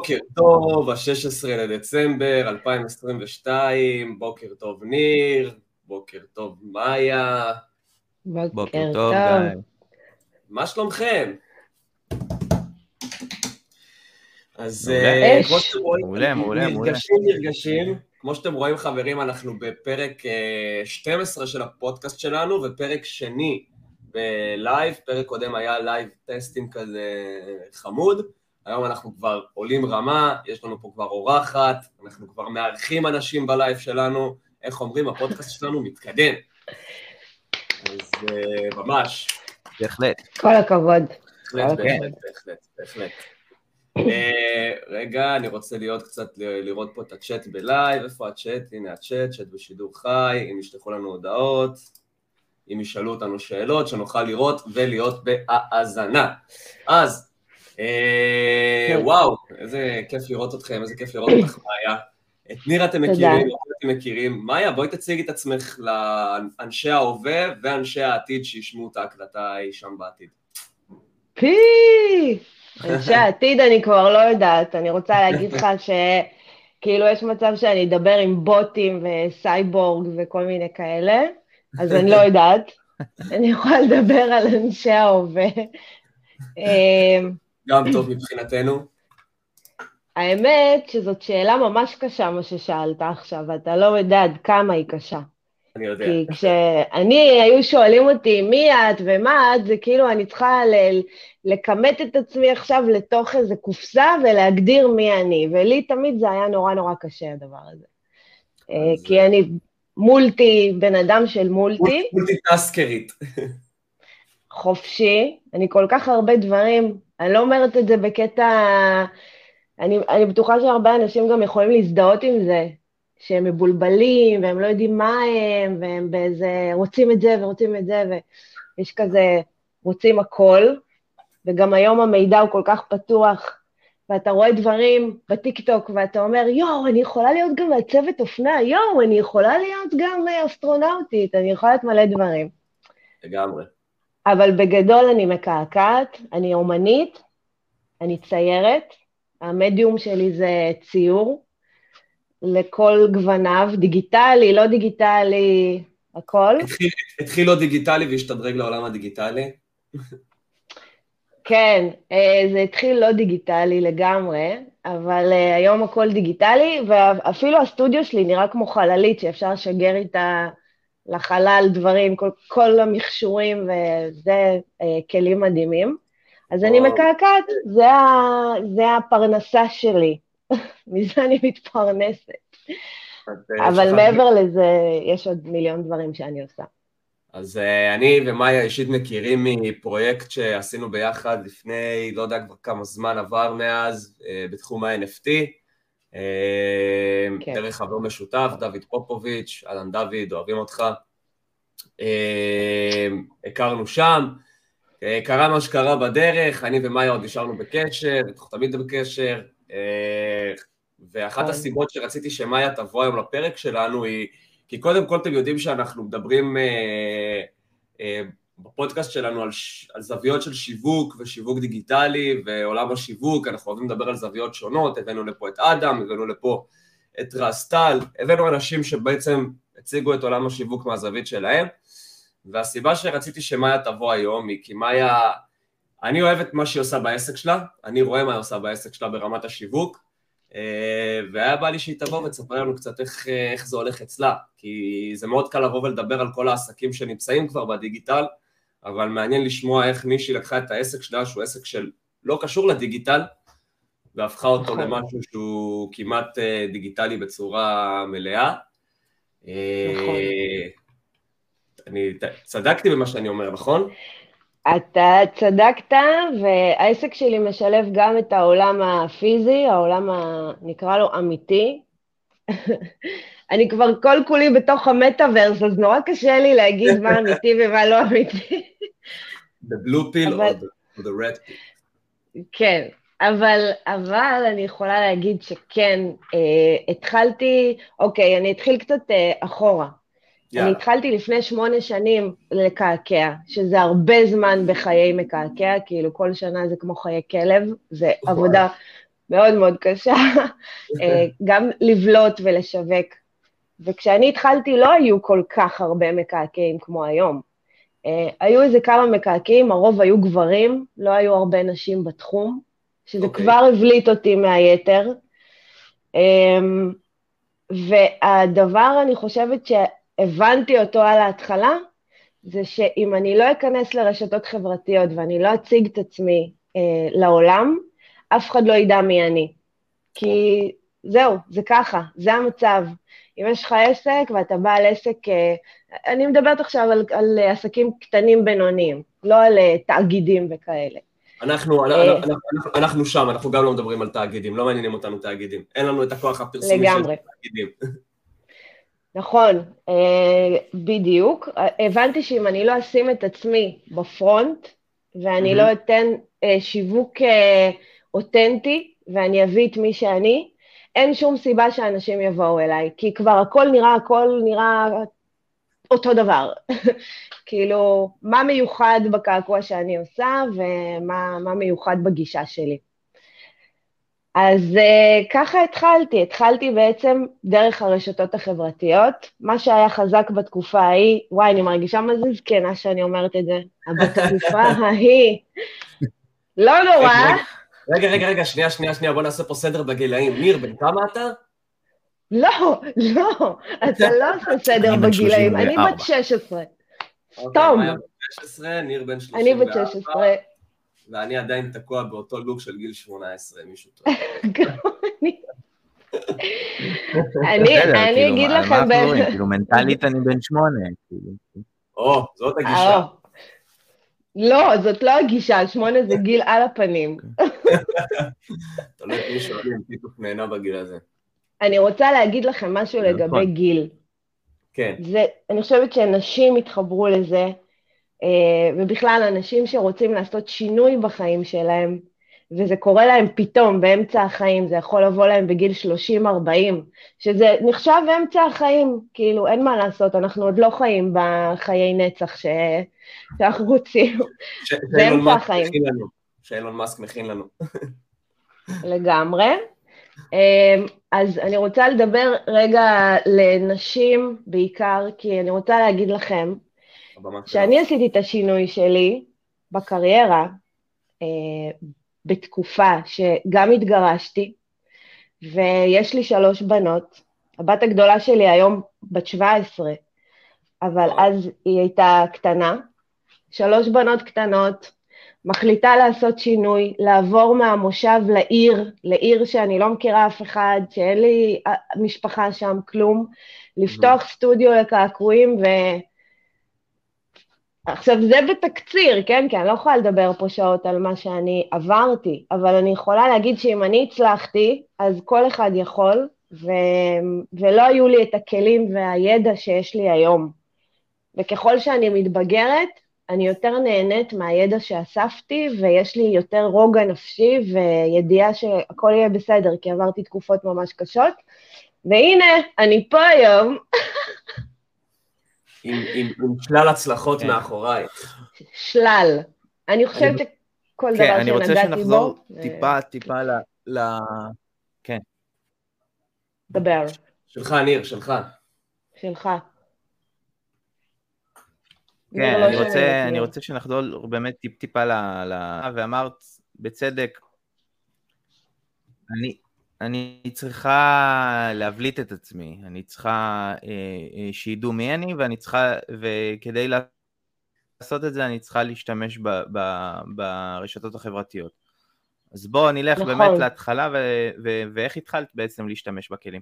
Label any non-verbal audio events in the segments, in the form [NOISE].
בוקר טוב, ה-16 לדצמבר 2022, בוקר טוב ניר, בוקר טוב מאיה. בוקר טוב, גיא. מה שלומכם? אז אה, כמו שאתם רואים, נרגשים נרגשים. כמו שאתם רואים חברים, אנחנו בפרק 12 אה, של הפודקאסט שלנו, ופרק שני בלייב, פרק קודם היה לייב טסטים כזה חמוד. היום אנחנו כבר עולים רמה, יש לנו פה כבר אורחת, אנחנו כבר מארחים אנשים בלייב שלנו, איך אומרים, הפודקאסט שלנו מתקדם. אז אה, ממש. בהחלט. כל הכבוד. בהחלט, בהחלט, בהחלט, בהחלט. אה, רגע, אני רוצה להיות קצת, לראות פה את הצ'אט בלייב, איפה הצ'אט? הנה הצ'אט, צ'אט בשידור חי, אם ישלחו לנו הודעות, אם ישאלו אותנו שאלות, שנוכל לראות ולהיות בהאזנה. אז, אה. וואו, איזה כיף לראות אתכם, איזה כיף לראות אותך, מאיה. את ניר אתם מכירים, אתם מכירים. מאיה, בואי תציגי את עצמך לאנשי ההווה ואנשי העתיד שישמעו את ההקלטה אי שם בעתיד. פי! [LAUGHS] אנשי העתיד אני כבר לא יודעת, אני רוצה להגיד לך שכאילו יש מצב שאני אדבר עם בוטים וסייבורג וכל מיני כאלה, אז אני לא [LAUGHS] יודעת. אני יכולה לדבר על אנשי ההווה. גם טוב מבחינתנו. האמת שזאת שאלה ממש קשה, מה ששאלת עכשיו, ואתה לא יודע עד כמה היא קשה. אני יודע. כי כשאני, היו שואלים אותי מי את ומה את, זה כאילו אני צריכה ל- לכמת את עצמי עכשיו לתוך איזה קופסה ולהגדיר מי אני, ולי תמיד זה היה נורא נורא קשה הדבר הזה. אה, אז... כי אני מולטי, בן אדם של מולטי. מולטי טסקרית. [LAUGHS] חופשי, אני כל כך הרבה דברים, אני לא אומרת את זה בקטע... אני, אני בטוחה שהרבה אנשים גם יכולים להזדהות עם זה, שהם מבולבלים, והם לא יודעים מה הם, והם באיזה... רוצים את זה ורוצים את זה, ויש כזה... רוצים הכל, וגם היום המידע הוא כל כך פתוח, ואתה רואה דברים בטיקטוק, ואתה אומר, יואו, אני יכולה להיות גם מעצבת אופנה, יואו, אני יכולה להיות גם אסטרונאוטית, אני יכולה להיות מלא דברים. לגמרי. אבל בגדול אני מקעקעת, אני אומנית, אני ציירת, המדיום שלי זה ציור, לכל גווניו, דיגיטלי, לא דיגיטלי, הכל. התחיל, התחיל לא דיגיטלי והשתדרג לעולם הדיגיטלי? כן, אה, זה התחיל לא דיגיטלי לגמרי, אבל אה, היום הכל דיגיטלי, ואפילו הסטודיו שלי נראה כמו חללית שאפשר לשגר איתה לחלל דברים, כל, כל המכשורים, וזה אה, כלים מדהימים. אז אני מקעקעת, זה, זה הפרנסה שלי, [LAUGHS] מזה אני מתפרנסת. אבל מעבר לזה, יש עוד מיליון דברים שאני עושה. אז uh, אני ומאיה אישית מכירים מפרויקט שעשינו ביחד לפני, לא יודע כבר כמה זמן עבר מאז, uh, בתחום ה-NFT, כן. דרך חבר משותף, דוד פופוביץ', אהלן דוד, אוהבים אותך. Uh, הכרנו שם, uh, קרה מה שקרה בדרך, אני ומאיה עוד נשארנו בקשר, אנחנו תמיד בקשר, uh, ואחת כן. הסיבות שרציתי שמאיה תבוא היום לפרק שלנו היא כי קודם כל אתם יודעים שאנחנו מדברים אה, אה, בפודקאסט שלנו על, ש, על זוויות של שיווק ושיווק דיגיטלי ועולם השיווק, אנחנו אוהבים לדבר על זוויות שונות, הבאנו לפה את אדם, הבאנו לפה את רסטל, הבאנו אנשים שבעצם הציגו את עולם השיווק מהזווית שלהם, והסיבה שרציתי שמאיה תבוא היום היא כי מאיה, אני אוהב את מה שהיא עושה בעסק שלה, אני רואה מה היא עושה בעסק שלה ברמת השיווק, אה, והיה בא לי שהיא תבוא ותספר לנו קצת איך, איך זה הולך אצלה, כי זה מאוד קל לבוא ולדבר על כל העסקים שנמצאים כבר בדיגיטל, אבל מעניין לשמוע איך מישהי לקחה את העסק שלה, שהוא עסק של לא קשור לדיגיטל, והפכה אותו נכון. למשהו שהוא כמעט אה, דיגיטלי בצורה מלאה. אה, נכון. אני צדקתי במה שאני אומר, נכון? אתה צדקת, והעסק שלי משלב גם את העולם הפיזי, העולם, ה... נקרא לו אמיתי. [LAUGHS] אני כבר כל כולי בתוך המטאוורס, אז נורא קשה לי להגיד מה אמיתי ומה לא אמיתי. The blue pill אבל... or the red pill. כן, אבל, אבל אני יכולה להגיד שכן, אה, התחלתי, אוקיי, אני אתחיל קצת אה, אחורה. Yeah. אני התחלתי לפני שמונה שנים לקעקע, שזה הרבה זמן בחיי מקעקע, כאילו כל שנה זה כמו חיי כלב, זה. עבודה מאוד מאוד קשה, [LAUGHS] אה, גם לבלוט ולשווק. וכשאני התחלתי לא היו כל כך הרבה מקעקעים כמו היום. Uh, היו איזה כמה מקעקעים, הרוב היו גברים, לא היו הרבה נשים בתחום, שזה okay. אוקיי. כבר הבליט אותי מהיתר. Um, והדבר, אני חושבת שהבנתי אותו על ההתחלה, זה שאם אני לא אכנס לרשתות חברתיות ואני לא אציג את עצמי uh, לעולם, אף אחד לא ידע מי אני. כי זהו, זה ככה, זה המצב. אם יש לך עסק ואתה בעל עסק, אה, אני מדברת עכשיו על, על עסקים קטנים בינוניים, לא על אה, תאגידים וכאלה. אנחנו, אנחנו, אנחנו, אנחנו שם, אנחנו גם לא מדברים על תאגידים, לא מעניינים אותנו תאגידים. אין לנו את הכוח הפרסומי של תאגידים. נכון, אה, בדיוק. הבנתי שאם אני לא אשים את עצמי בפרונט, ואני mm-hmm. לא אתן שיווק אותנטי, ואני אביא את מי שאני, אין שום סיבה שאנשים יבואו אליי, כי כבר הכל נראה, הכל נראה אותו דבר. [LAUGHS] כאילו, מה מיוחד בקעקוע שאני עושה ומה מיוחד בגישה שלי. אז uh, ככה התחלתי, התחלתי בעצם דרך הרשתות החברתיות. מה שהיה חזק בתקופה ההיא, וואי, אני מרגישה מה זה זקנה שאני אומרת את זה, בתקופה [LAUGHS] ההיא, לא נורא. רגע, רגע, רגע, שנייה, שנייה, שנייה, בוא נעשה פה סדר בגילאים. ניר, בן כמה אתה? לא, לא, אתה לא עושה סדר בגילאים, אני בת 16. סתום. אוקיי, 16, ניר בן 34. אני בת 16. ואני עדיין תקוע באותו לוק של גיל 18, מישהו טוב. אני אני כאילו, אגיד לכם... כאילו, מנטלית אני בן שמונה. כאילו. או, זאת הגישה. לא, זאת לא הגישה, שמונה זה [LAUGHS] גיל על הפנים. [LAUGHS] תלוי את מי שואלים, טיטוף נהנה בגיל הזה. אני רוצה להגיד לכם משהו לגבי נכון. גיל. כן. זה, אני חושבת שנשים התחברו לזה, אה, ובכלל אנשים שרוצים לעשות שינוי בחיים שלהם, וזה קורה להם פתאום באמצע החיים, זה יכול לבוא להם בגיל 30-40, שזה נחשב אמצע החיים, כאילו אין מה לעשות, אנחנו עוד לא חיים בחיי נצח ש... שאנחנו רוצים, זה אמצע החיים. שאילון מאסק מכין לנו. לגמרי. אמ, אז אני רוצה לדבר רגע לנשים בעיקר, כי אני רוצה להגיד לכם, שאני עשיתי את השינוי שלי בקריירה, אה, בתקופה שגם התגרשתי, ויש לי שלוש בנות. הבת הגדולה שלי היום בת 17, אבל אז היא הייתה קטנה. שלוש בנות קטנות, מחליטה לעשות שינוי, לעבור מהמושב לעיר, לעיר שאני לא מכירה אף אחד, שאין לי אה, משפחה שם, כלום, לפתוח סטודיו לקעקועים ו... עכשיו, זה בתקציר, כן? כי אני לא יכולה לדבר פה שעות על מה שאני עברתי, אבל אני יכולה להגיד שאם אני הצלחתי, אז כל אחד יכול, ו... ולא היו לי את הכלים והידע שיש לי היום. וככל שאני מתבגרת, אני יותר נהנית מהידע שאספתי, ויש לי יותר רוגע נפשי וידיעה שהכל יהיה בסדר, כי עברתי תקופות ממש קשות. והנה, אני פה היום. עם, עם, עם שלל הצלחות כן. מאחוריי. שלל. אני חושבת שכל כן, דבר שנגעתי בו... כן, אני רוצה שנחזור טיפה, טיפה ל... ל... כן. דבר. שלך, ניר, שלך. שלך. כן, לא אני רוצה, אני רוצה שנחזור באמת טיפ-טיפה ל... ל... ואמרת, בצדק, אני, אני צריכה להבליט את עצמי, אני צריכה אה, אה, שידעו מי אני, ואני צריכה, וכדי לעשות את זה אני צריכה להשתמש ב, ב, ברשתות החברתיות. אז בואו נלך נכון. באמת להתחלה, ו, ו, ואיך התחלת בעצם להשתמש בכלים?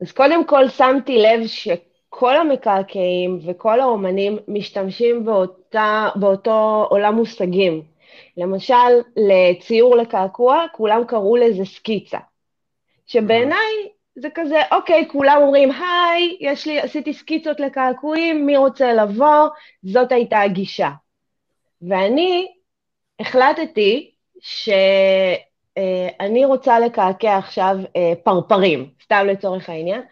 אז קודם כל שמתי לב שכל המקעקעים וכל האומנים משתמשים באותה, באותו עולם מושגים. למשל, לציור לקעקוע, כולם קראו לזה סקיצה. שבעיניי זה כזה, אוקיי, כולם אומרים, היי, יש לי, עשיתי סקיצות לקעקועים, מי רוצה לבוא? זאת הייתה הגישה. ואני החלטתי שאני רוצה לקעקע עכשיו אה, פרפרים, סתם לצורך העניין.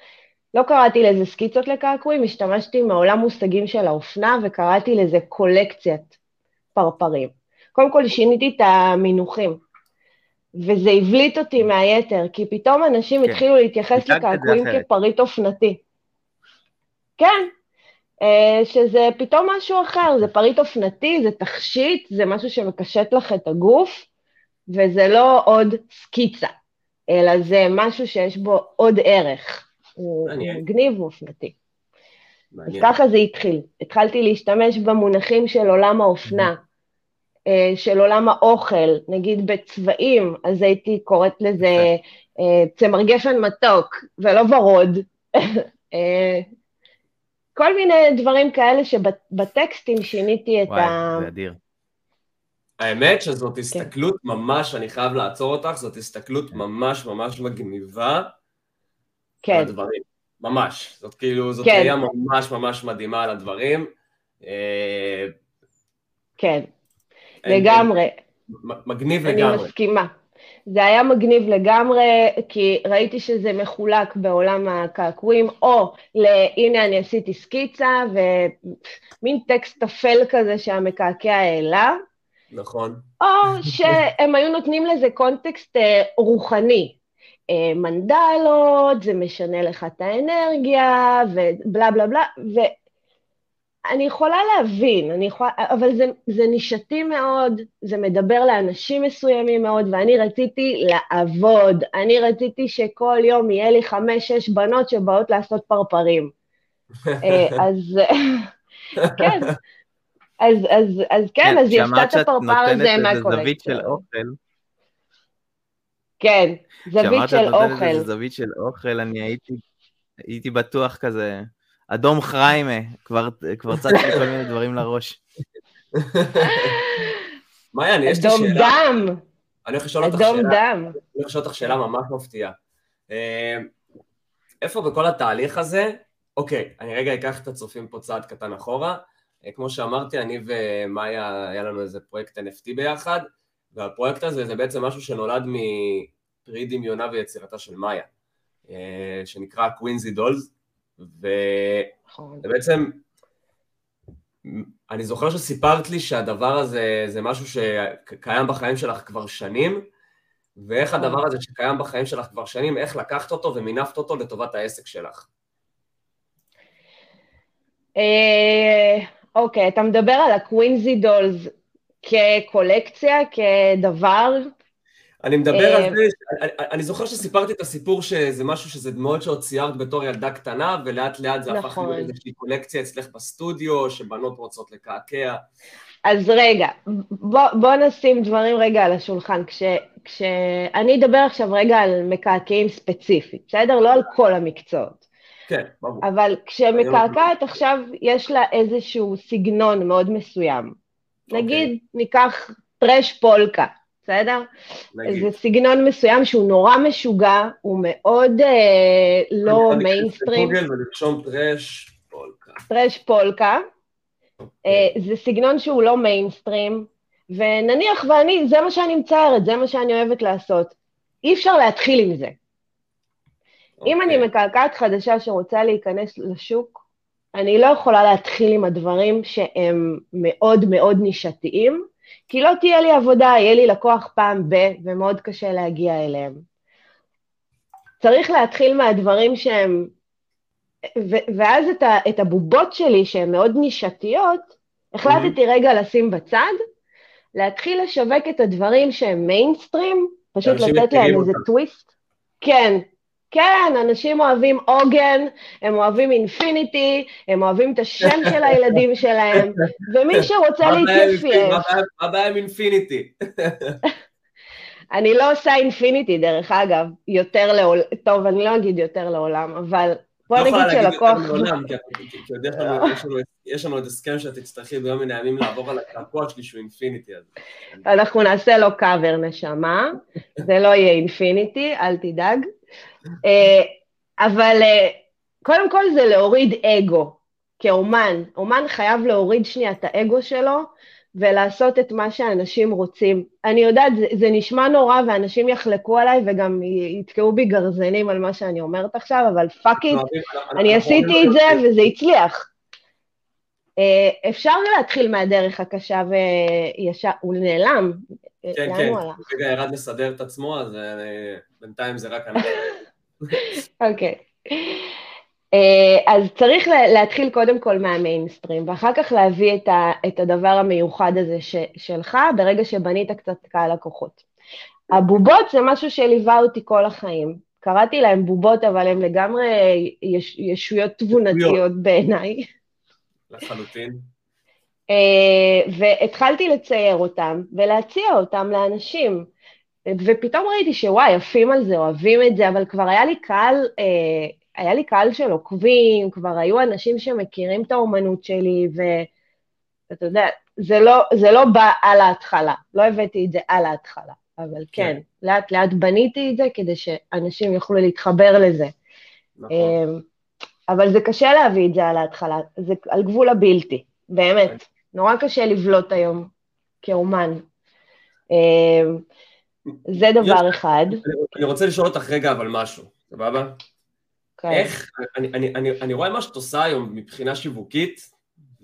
לא קראתי לזה סקיצות לקעקועים, השתמשתי מעולם מושגים של האופנה וקראתי לזה קולקציית פרפרים. קודם כל שיניתי את המינוחים. וזה הבליט אותי מהיתר, כי פתאום אנשים כן. התחילו להתייחס לקעקועים כפריט אופנתי. כן, אה, שזה פתאום משהו אחר, זה פריט אופנתי, זה תכשיט, זה משהו שמקשט לך את הגוף, וזה לא עוד סקיצה, אלא זה משהו שיש בו עוד ערך. הוא מגניב ואופנתי. אז ככה זה התחיל. התחלתי להשתמש במונחים של עולם האופנה, אה, של עולם האוכל, נגיד בצבעים, אז הייתי קוראת לזה אה, צמר גפן מתוק, ולא ורוד. כל מיני דברים כאלה שבטקסטים שיניתי את וואי, ה... וואי, זה אדיר. האמת שזאת כן. הסתכלות. ממש, אני חייב לעצור אותך, זאת הסתכלות כן. ממש ממש מגניבה. כן. על הדברים, ממש. זאת כאילו, זאת כן. ראייה ממש ממש מדהימה על הדברים. אה, כן, לגמרי. מגניב לגמרי. אני מסכימה. זה היה מגניב לגמרי, כי ראיתי שזה מחולק בעולם הקעקועים, או הנה אני עשיתי סקיצה, ומין טקסט אפל כזה שהמקעקע העלה. נכון. או שהם היו נותנים לזה קונטקסט אה, רוחני. אה, מנדלות, זה משנה לך את האנרגיה, ובלה בלה בלה, אני יכולה להבין, אני יכולה, אבל זה, זה נישתי מאוד, זה מדבר לאנשים מסוימים מאוד, ואני רציתי לעבוד, אני רציתי שכל יום יהיה לי חמש-שש בנות שבאות לעשות פרפרים. [LAUGHS] אה, אז כן, אז, אז, אז כן, כן, אז היא עשתה את הפרפר הזה מהקולקציה. שמעת שאת נותנת איזה זווית של אוכל. כן, זווית של אוכל. שמעת נותנת איזה זווית של אוכל, אני הייתי, הייתי בטוח כזה, אדום חריימה, כבר, כבר צצתי כל מיני דברים לראש. [LAUGHS] מעיין, יש לי שאלה. אדום דם. אני הולך לשאול אותך שאלה. אדום דם. אני הולך לשאול אותך שאלה ממש מפתיעה. אה, איפה בכל התהליך הזה, אוקיי, אני רגע אקח את הצופים פה צעד קטן אחורה. אה, כמו שאמרתי, אני ומאיה, היה לנו איזה פרויקט NFT ביחד, והפרויקט הזה זה בעצם משהו שנולד מפרי דמיונה ויצירתה של מאיה, אה, שנקרא קווינזי דולס. ובעצם, אני זוכר שסיפרת לי שהדבר הזה זה משהו שקיים בחיים שלך כבר שנים, ואיך נכון. הדבר הזה שקיים בחיים שלך כבר שנים, איך לקחת אותו ומינפת אותו לטובת העסק שלך. אה, אוקיי, אתה מדבר על הקווינזי דולס כקולקציה, כדבר אני מדבר על אה, זה, אני זוכר שסיפרתי את הסיפור שזה משהו שזה דמעות שעוד ציירת בתור ילדה קטנה, ולאט לאט זה הפך נכון. איזושהי קולקציה אצלך בסטודיו, שבנות רוצות לקעקע. אז רגע, בוא, בוא נשים דברים רגע על השולחן. כש, כשאני אדבר עכשיו רגע על מקעקעים ספציפית, בסדר? לא על כל המקצועות. כן, ברור. אבל כשמקעקעת עכשיו, יש לה איזשהו סגנון מאוד מסוים. אוקיי. נגיד, ניקח trash polka. בסדר? נגיד. זה סגנון מסוים שהוא נורא משוגע, הוא מאוד אה, לא מיינסטרים. אני גוגל ולרשום trash polka. trash polka. אה, זה סגנון שהוא לא מיינסטרים, ונניח ואני, זה מה שאני מציירת, זה מה שאני אוהבת לעשות. אי אפשר להתחיל עם זה. אוקיי. אם אני אוקיי. מקעקעת חדשה שרוצה להיכנס לשוק, אני לא יכולה להתחיל עם הדברים שהם מאוד מאוד נישתיים, כי לא תהיה לי עבודה, יהיה לי לקוח פעם ב, ומאוד קשה להגיע אליהם. צריך להתחיל מהדברים שהם... ו- ואז את, ה- את הבובות שלי, שהן מאוד נישתיות, החלטתי רגע לשים בצד, להתחיל לשווק את הדברים שהם מיינסטרים, פשוט לתת להם איזה טוויסט. כן, כן, אנשים אוהבים עוגן, הם אוהבים infinity, הם אוהבים את השם של הילדים שלהם, ומי שרוצה להתייפייף... מה הבעיה עם infinity? [LAUGHS] אני לא עושה infinity, דרך אגב, יותר לעולם, טוב, אני לא אגיד יותר לעולם, אבל בוא לא נגיד שלקוח... יש לנו עוד הסכם שאת תצטרכי ביום מן הימים לעבור על הקעקוע שלי שהוא infinity. אנחנו נעשה לו קאבר, נשמה, זה לא יהיה infinity, אל תדאג. אה, אבל אה, קודם כל זה להוריד אגו. כאומן, אומן חייב להוריד שנייה את האגו שלו ולעשות את מה שאנשים רוצים. אני יודעת, זה, זה נשמע נורא ואנשים יחלקו עליי וגם יתקעו בי גרזנים על מה שאני אומרת עכשיו, אבל fuck it, אני עשיתי את זה וזה הצליח. אה, אפשר להתחיל מהדרך הקשה וישר, הוא נעלם. כן, כן, רגע ירד לסדר את עצמו, אז בינתיים זה רק אני. אוקיי. אה, אז צריך להתחיל קודם כל מהמיינסטרים, ואחר כך להביא את, ה, את הדבר המיוחד הזה ש, שלך, ברגע שבנית קצת קהל לקוחות. הבובות זה משהו שליווה אותי כל החיים. קראתי להם בובות, אבל הן לגמרי יש, ישויות תבונתיות בעיניי. לחלוטין. אה, והתחלתי לצייר אותם ולהציע אותם לאנשים. ופתאום ראיתי שוואי, עפים על זה, אוהבים את זה, אבל כבר היה לי קהל, אה, היה לי קהל של עוקבים, כבר היו אנשים שמכירים את האומנות שלי, ואתה יודע, זה לא, זה לא בא על ההתחלה, לא הבאתי את זה על ההתחלה, אבל כן, כן לאט לאט בניתי את זה כדי שאנשים יוכלו להתחבר לזה. נכון. אה, אבל זה קשה להביא את זה על ההתחלה, זה על גבול הבלתי, באמת. כן. נורא קשה לבלוט היום כאומן. אה, זה דבר אחד. אני רוצה לשאול אותך רגע אבל משהו, סבבה? כן. איך, אני, אני, אני, אני רואה מה שאת עושה היום מבחינה שיווקית,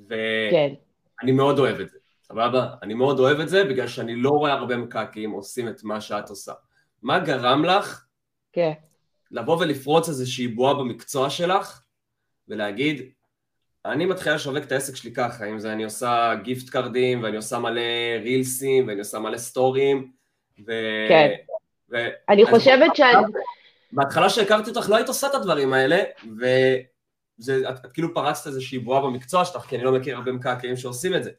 ואני כן. מאוד אוהב את זה, סבבה? אני מאוד אוהב את זה בגלל שאני לא רואה הרבה מקעקעים עושים את מה שאת עושה. מה גרם לך כן. לבוא ולפרוץ איזושהי בועה במקצוע שלך ולהגיד, אני מתחילה לשווק את העסק שלי ככה, אם זה אני עושה גיפט קארדים, ואני עושה מלא רילסים, ואני עושה מלא סטורים, ו... כן. ו... אני חושבת ש... בהתחלה שהכרתי אותך לא היית עושה את הדברים האלה, ואת את, את כאילו פרצת איזושהי בועה במקצוע שלך, כי אני לא מכיר הרבה מקעקעים שעושים את זה.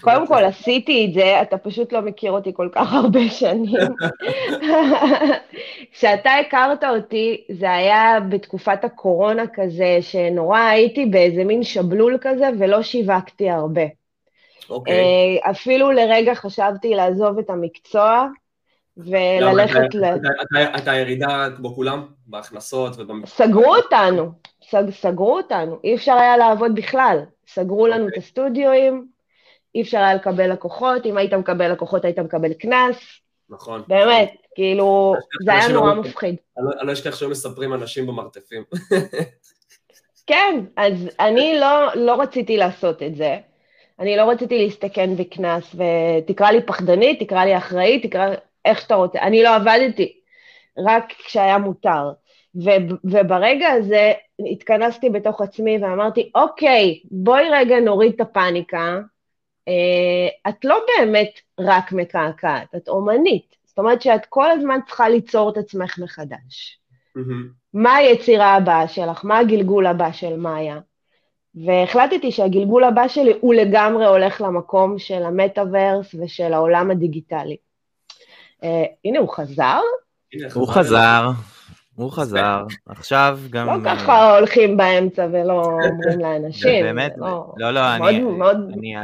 קודם כל, עשיתי את זה, אתה פשוט לא מכיר אותי כל כך הרבה שנים. [LAUGHS] כשאתה הכרת אותי, זה היה בתקופת הקורונה כזה, שנורא הייתי באיזה מין שבלול כזה, ולא שיווקתי הרבה. אוקיי. Okay. אפילו לרגע חשבתי לעזוב את המקצוע, וללכת ל... הייתה ירידה כמו כולם, בהכנסות ובמקצוע? סגרו אותנו, סגרו אותנו, אי אפשר היה לעבוד בכלל. סגרו לנו okay. את אוקיי. הסטודיואים, אי אפשר היה לקבל לקוחות, אם היית מקבל לקוחות היית מקבל קנס. נכון. באמת, כאילו, זה היה נורא מפחיד. אני לא אשכח שהיו מספרים אנשים במרתפים. [LAUGHS] כן, אז אני לא, לא רציתי לעשות את זה. אני לא רציתי להסתכן בקנס, ותקרא לי פחדנית, תקרא לי אחראית, תקרא איך שאתה רוצה. אני לא עבדתי, רק כשהיה מותר. ו, וברגע הזה התכנסתי בתוך עצמי ואמרתי, אוקיי, בואי רגע נוריד את הפאניקה, אה, את לא באמת רק מקעקעת, את אומנית. זאת אומרת שאת כל הזמן צריכה ליצור את עצמך מחדש. Mm-hmm. מה היצירה הבאה שלך? מה הגלגול הבא של מאיה? והחלטתי שהגלגול הבא שלי הוא לגמרי הולך למקום של המטאוורס ושל העולם הדיגיטלי. Uh, הנה, הוא חזר? הוא חזר. הוא חזר, עכשיו גם... לא ככה הולכים באמצע ולא אומרים לאנשים. באמת, לא, לא, לא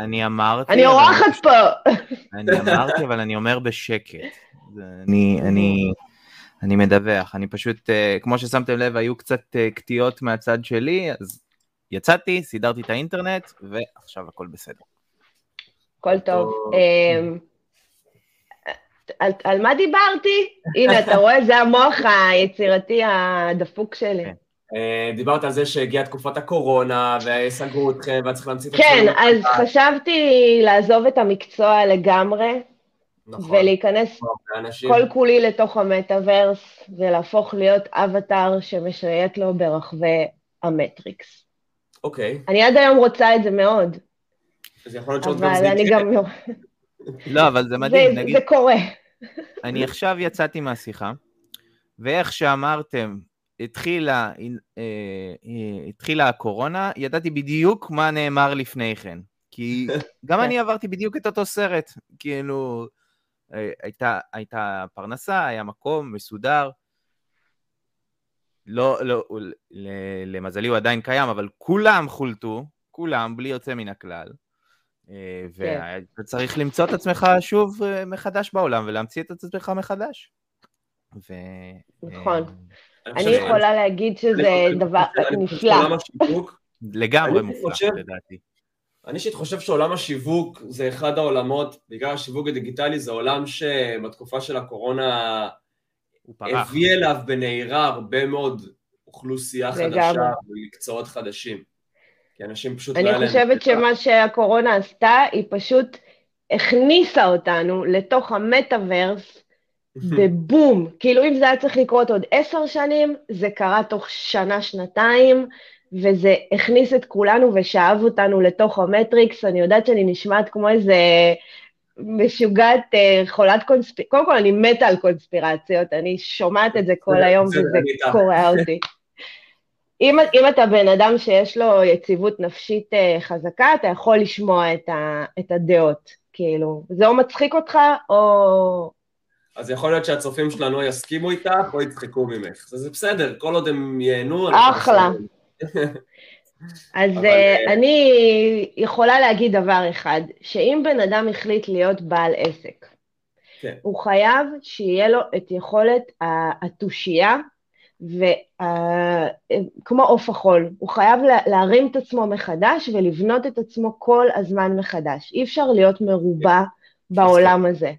אני אמרתי... אני אורחת פה. אני אמרתי, אבל אני אומר בשקט. אני מדווח, אני פשוט, אה, כמו ששמתם לב, היו קצת אה, קטיעות מהצד שלי, אז יצאתי, סידרתי את האינטרנט, ועכשיו הכל בסדר. הכל טוב. על, על מה דיברתי? [LAUGHS] הנה, אתה רואה, זה המוח היצירתי הדפוק שלי. כן. אה, דיברת על זה שהגיעה תקופת הקורונה וסגרו אתכם ואת צריכה להמציא את עצמך. כן, אז חשבתי לעזוב את המקצוע לגמרי, נכון. ולהיכנס כל כולי לתוך המטאוורס, ולהפוך להיות אבטאר שמשויט לו ברחבי המטריקס. אוקיי. אני עד היום רוצה את זה מאוד. אז יכול להיות שעוד גם זה יקרה. אבל אני גם לא... לא, אבל זה מדהים, זה, נגיד... זה קורה. אני עכשיו יצאתי מהשיחה, ואיך שאמרתם, התחילה, אה, אה, התחילה הקורונה, ידעתי בדיוק מה נאמר לפני כן. כי [LAUGHS] גם אני עברתי בדיוק את אותו סרט. כאילו, אה, הייתה, הייתה פרנסה, היה מקום מסודר. לא, לא, למזלי הוא עדיין קיים, אבל כולם חולטו, כולם, בלי יוצא מן הכלל. אה, כן. ואתה צריך למצוא את עצמך שוב אה, מחדש בעולם ולהמציא את עצמך מחדש. ו... נכון. אה, אני יכולה להגיד שזה דבר נפלא. לגמרי מופלא, לדעתי. אני אישית חושב שעולם השיווק זה אחד העולמות, בגלל השיווק הדיגיטלי זה עולם שבתקופה של הקורונה הביא אליו בנהירה הרבה מאוד אוכלוסייה חדשה ומקצועות חדשים. כי אנשים פשוט... אני לא חושבת שמה שהקורונה עשתה, היא פשוט הכניסה אותנו לתוך המטאוורס [LAUGHS] בבום. כאילו אם זה היה צריך לקרות עוד עשר שנים, זה קרה תוך שנה, שנתיים, וזה הכניס את כולנו ושאב אותנו לתוך המטריקס. אני יודעת שאני נשמעת כמו איזה משוגעת, אה, חולת קונספירציות. קודם כל, אני מתה על קונספירציות, אני שומעת את זה כל היום וזה קורע אותי. אם, אם אתה בן אדם שיש לו יציבות נפשית uh, חזקה, אתה יכול לשמוע את, ה, את הדעות, כאילו. זה או מצחיק אותך, או... אז יכול להיות שהצופים שלנו יסכימו איתך, או יצחקו ממך. זה בסדר, כל עוד הם ייהנו... אחלה. [LAUGHS] אז אבל... uh, אני יכולה להגיד דבר אחד, שאם בן אדם החליט להיות בעל עסק, כן. הוא חייב שיהיה לו את יכולת התושייה וכמו עוף החול, הוא חייב להרים את עצמו מחדש ולבנות את עצמו כל הזמן מחדש. אי אפשר להיות מרובע בעולם הזה.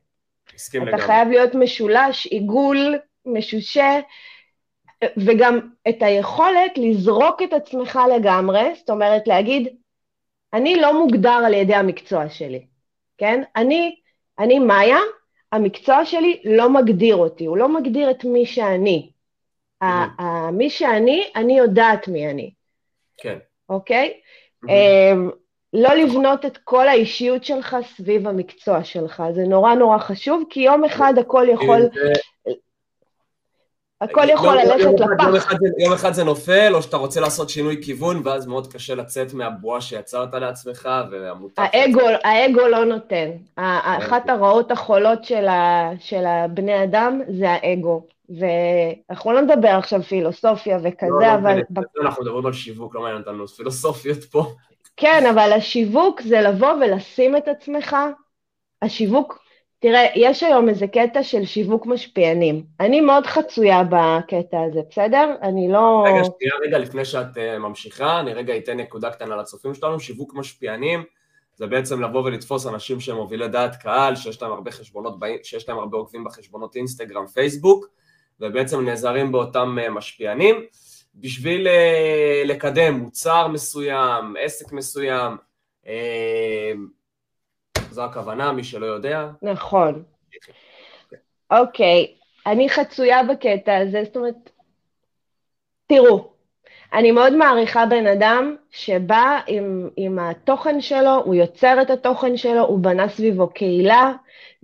אתה לגמרי. חייב להיות משולש, עיגול, משושה, וגם את היכולת לזרוק את עצמך לגמרי, זאת אומרת להגיד, אני לא מוגדר על ידי המקצוע שלי, כן? אני, אני מאיה, המקצוע שלי לא מגדיר אותי, הוא לא מגדיר את מי שאני. Mm-hmm. מי שאני, אני יודעת מי אני. כן. אוקיי? Mm-hmm. לא לבנות את כל האישיות שלך סביב המקצוע שלך, זה נורא נורא חשוב, כי יום אחד הכל יכול... הכל יכול ללכת לפח. יום אחד זה נופל, או שאתה רוצה לעשות שינוי כיוון, ואז מאוד קשה לצאת מהבועה שיצרת לעצמך, והמותג... האגו לא נותן. אחת הרעות החולות של הבני אדם זה האגו. ואנחנו לא נדבר עכשיו פילוסופיה וכזה, לא, לא אבל... לא, אנחנו מדברים על שיווק, לא מעניין אותנו פילוסופיות פה. כן, אבל השיווק זה לבוא ולשים את עצמך, השיווק, תראה, יש היום איזה קטע של שיווק משפיענים. אני מאוד חצויה בקטע הזה, בסדר? אני לא... רגע, שנייה, רגע, לפני שאת uh, ממשיכה, אני רגע אתן נקודה קטנה לצופים שלנו, שיווק משפיענים. זה בעצם לבוא ולתפוס אנשים שהם מובילי דעת קהל, שיש להם הרבה חשבונות, שיש להם הרבה עוקבים בחשבונות אינסטגרם, פייסבוק, ובעצם נעזרים באותם אה, משפיענים בשביל אה, לקדם מוצר מסוים, עסק מסוים, אה, זו הכוונה, מי שלא יודע. נכון. אוקיי, אני חצויה בקטע הזה, זאת אומרת, תראו, אני מאוד מעריכה בן אדם שבא עם, עם התוכן שלו, הוא יוצר את התוכן שלו, הוא בנה סביבו קהילה,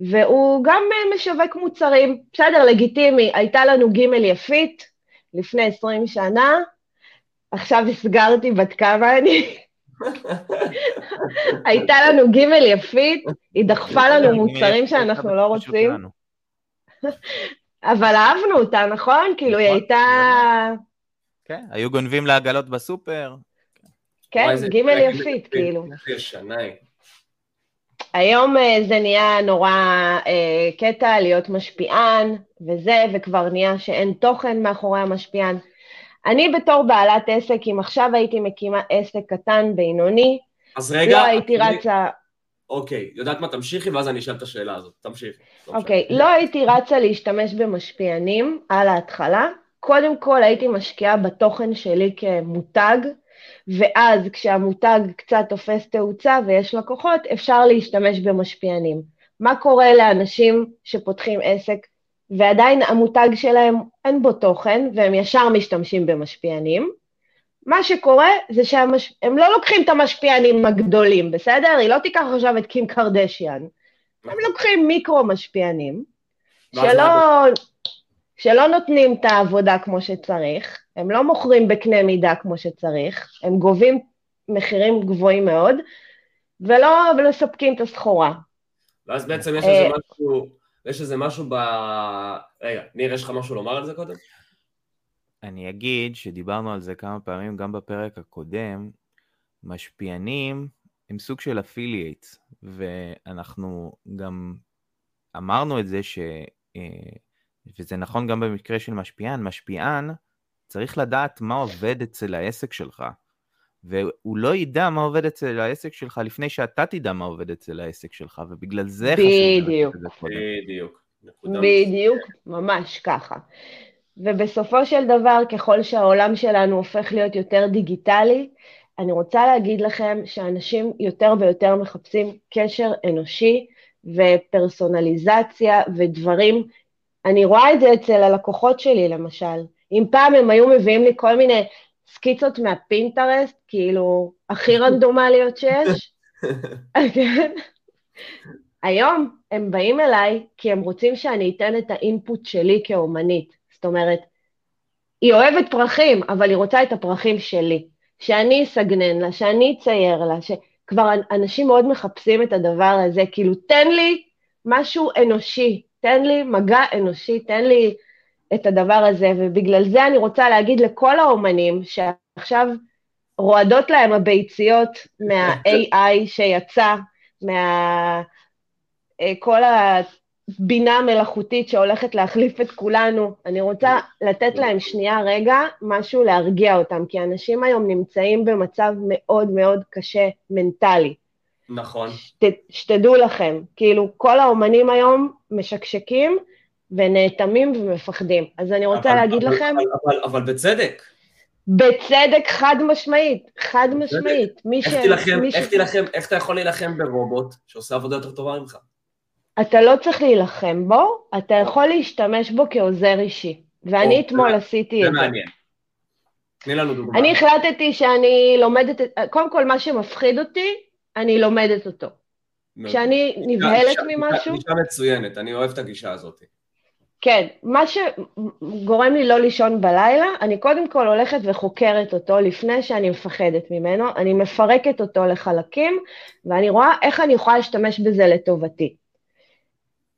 והוא גם אה, משווק מוצרים. בסדר, לגיטימי, הייתה לנו ג' יפית לפני 20 שנה, עכשיו הסגרתי בת כמה אני. הייתה לנו ג' יפית, היא דחפה לנו מוצרים שאנחנו לא רוצים. אבל אהבנו אותה, נכון? כאילו, היא נכון, הייתה... כן, היו גונבים לה עגלות בסופר. כן, ג' יפית, כאילו. היום אה, זה נהיה נורא אה, קטע להיות משפיען וזה, וכבר נהיה שאין תוכן מאחורי המשפיען. אני בתור בעלת עסק, אם עכשיו הייתי מקימה עסק קטן, בינוני, אז רגע, לא הייתי אני... רצה... אוקיי, יודעת מה? תמשיכי ואז אני אשאל את השאלה הזאת. תמשיכי. לא אוקיי, לא הייתי רצה להשתמש במשפיענים על ההתחלה, קודם כל הייתי משקיעה בתוכן שלי כמותג, ואז כשהמותג קצת תופס תאוצה ויש לקוחות, אפשר להשתמש במשפיענים. מה קורה לאנשים שפותחים עסק ועדיין המותג שלהם אין בו תוכן והם ישר משתמשים במשפיענים? מה שקורה זה שהם מש... לא לוקחים את המשפיענים הגדולים, בסדר? היא לא תיקח עכשיו את קים קרדשיאן. הם לוקחים מיקרו משפיענים, שלא... שלא נותנים את העבודה כמו שצריך, הם לא מוכרים בקנה מידה כמו שצריך, הם גובים מחירים גבוהים מאוד, ולא מספקים את הסחורה. ואז בעצם יש איזה אה, משהו, יש איזה משהו ב... רגע, ניר, יש לך משהו לומר על זה קודם? אני אגיד שדיברנו על זה כמה פעמים גם בפרק הקודם, משפיענים הם סוג של אפילייט, ואנחנו גם אמרנו את זה ש... אה, וזה נכון גם במקרה של משפיען, משפיען צריך לדעת מה עובד אצל העסק שלך, והוא לא ידע מה עובד אצל העסק שלך לפני שאתה תדע מה עובד אצל העסק שלך, ובגלל זה חשוב בדיוק. בדיוק. בדיוק, ממש ככה. ובסופו של דבר, ככל שהעולם שלנו הופך להיות יותר דיגיטלי, אני רוצה להגיד לכם שאנשים יותר ויותר מחפשים קשר אנושי ופרסונליזציה ודברים. אני רואה את זה אצל הלקוחות שלי, למשל. אם פעם הם היו מביאים לי כל מיני סקיצות מהפינטרסט, כאילו, הכי רנדומליות שיש, [LAUGHS] [LAUGHS] כן? היום הם באים אליי כי הם רוצים שאני אתן את האינפוט שלי כאומנית. זאת אומרת, היא אוהבת פרחים, אבל היא רוצה את הפרחים שלי. שאני אסגנן לה, שאני אצייר לה, שכבר אנשים מאוד מחפשים את הדבר הזה, כאילו, תן לי משהו אנושי, תן לי מגע אנושי, תן לי את הדבר הזה, ובגלל זה אני רוצה להגיד לכל האומנים שעכשיו רועדות להם הביציות מה-AI שיצא, מה... אה, כל הבינה המלאכותית שהולכת להחליף את כולנו. אני רוצה לתת להם שנייה רגע משהו להרגיע אותם, כי אנשים היום נמצאים במצב מאוד מאוד קשה מנטלי. נכון. שת, שתדעו לכם, כאילו כל האומנים היום משקשקים ונאטמים ומפחדים. אז אני רוצה אבל, להגיד אבל, לכם... אבל, אבל, אבל בצדק. בצדק חד משמעית, חד משמעית. מי איך ש... תילחם, מי איך ש... תילחם, איך אתה יכול להילחם ברובוט שעושה עבודה יותר טובה ממך? אתה לא צריך להילחם בו, אתה יכול להשתמש בו כעוזר אישי. ואני אתמול עשיתי את זה. זה מעניין. תני לנו דוגמה. אני החלטתי שאני לומדת, קודם כל מה שמפחיד אותי, אני לומדת אותו. כשאני נבהלת ממשהו... גישה מצוינת, אני אוהב את הגישה הזאת. כן, מה שגורם לי לא לישון בלילה, אני קודם כל הולכת וחוקרת אותו לפני שאני מפחדת ממנו, אני מפרקת אותו לחלקים, ואני רואה איך אני יכולה להשתמש בזה לטובתי.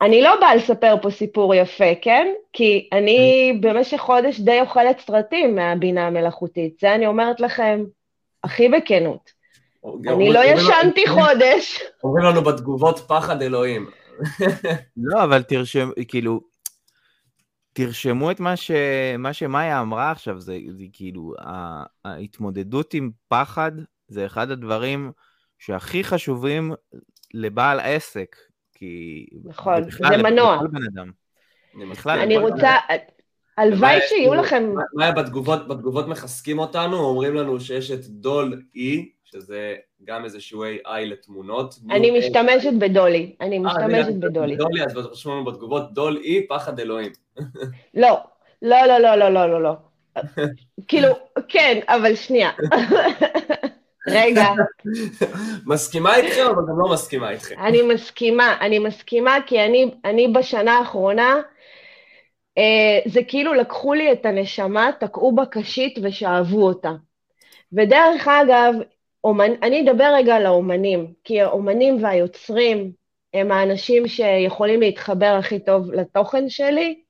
אני לא באה לספר פה סיפור יפה, כן? כי אני במשך חודש די אוכלת סרטים מהבינה המלאכותית. זה אני אומרת לכם הכי בכנות. אני לא ישנתי חודש. אומרים לנו בתגובות פחד אלוהים. לא, אבל תרשם, כאילו, תרשמו את מה, ש, מה שמאיה אמרה עכשיו, זה, זה כאילו, ההתמודדות עם פחד זה אחד הדברים שהכי חשובים לבעל עסק, כי... נכון, זה מנוע. אני רוצה, הלוואי שיהיו לכם... מאיה, בתגובות, בתגובות מחזקים אותנו, אומרים לנו שיש את דול אי, שזה גם איזשהו AI לתמונות. אני משתמשת בדולי, אני אה, משתמשת בדולי. דולי, אז רשמו לנו בתגובות, דול אי, פחד אלוהים. [LAUGHS] לא, לא, לא, לא, לא, לא, לא, לא. [LAUGHS] כאילו, כן, אבל שנייה. [LAUGHS] רגע. מסכימה איתכם, אבל גם לא מסכימה איתכם. אני מסכימה, אני מסכימה, כי אני, אני בשנה האחרונה, אה, זה כאילו לקחו לי את הנשמה, תקעו בקשית ושאבו אותה. ודרך אגב, אומנ... אני אדבר רגע על האומנים, כי האומנים והיוצרים הם האנשים שיכולים להתחבר הכי טוב לתוכן שלי,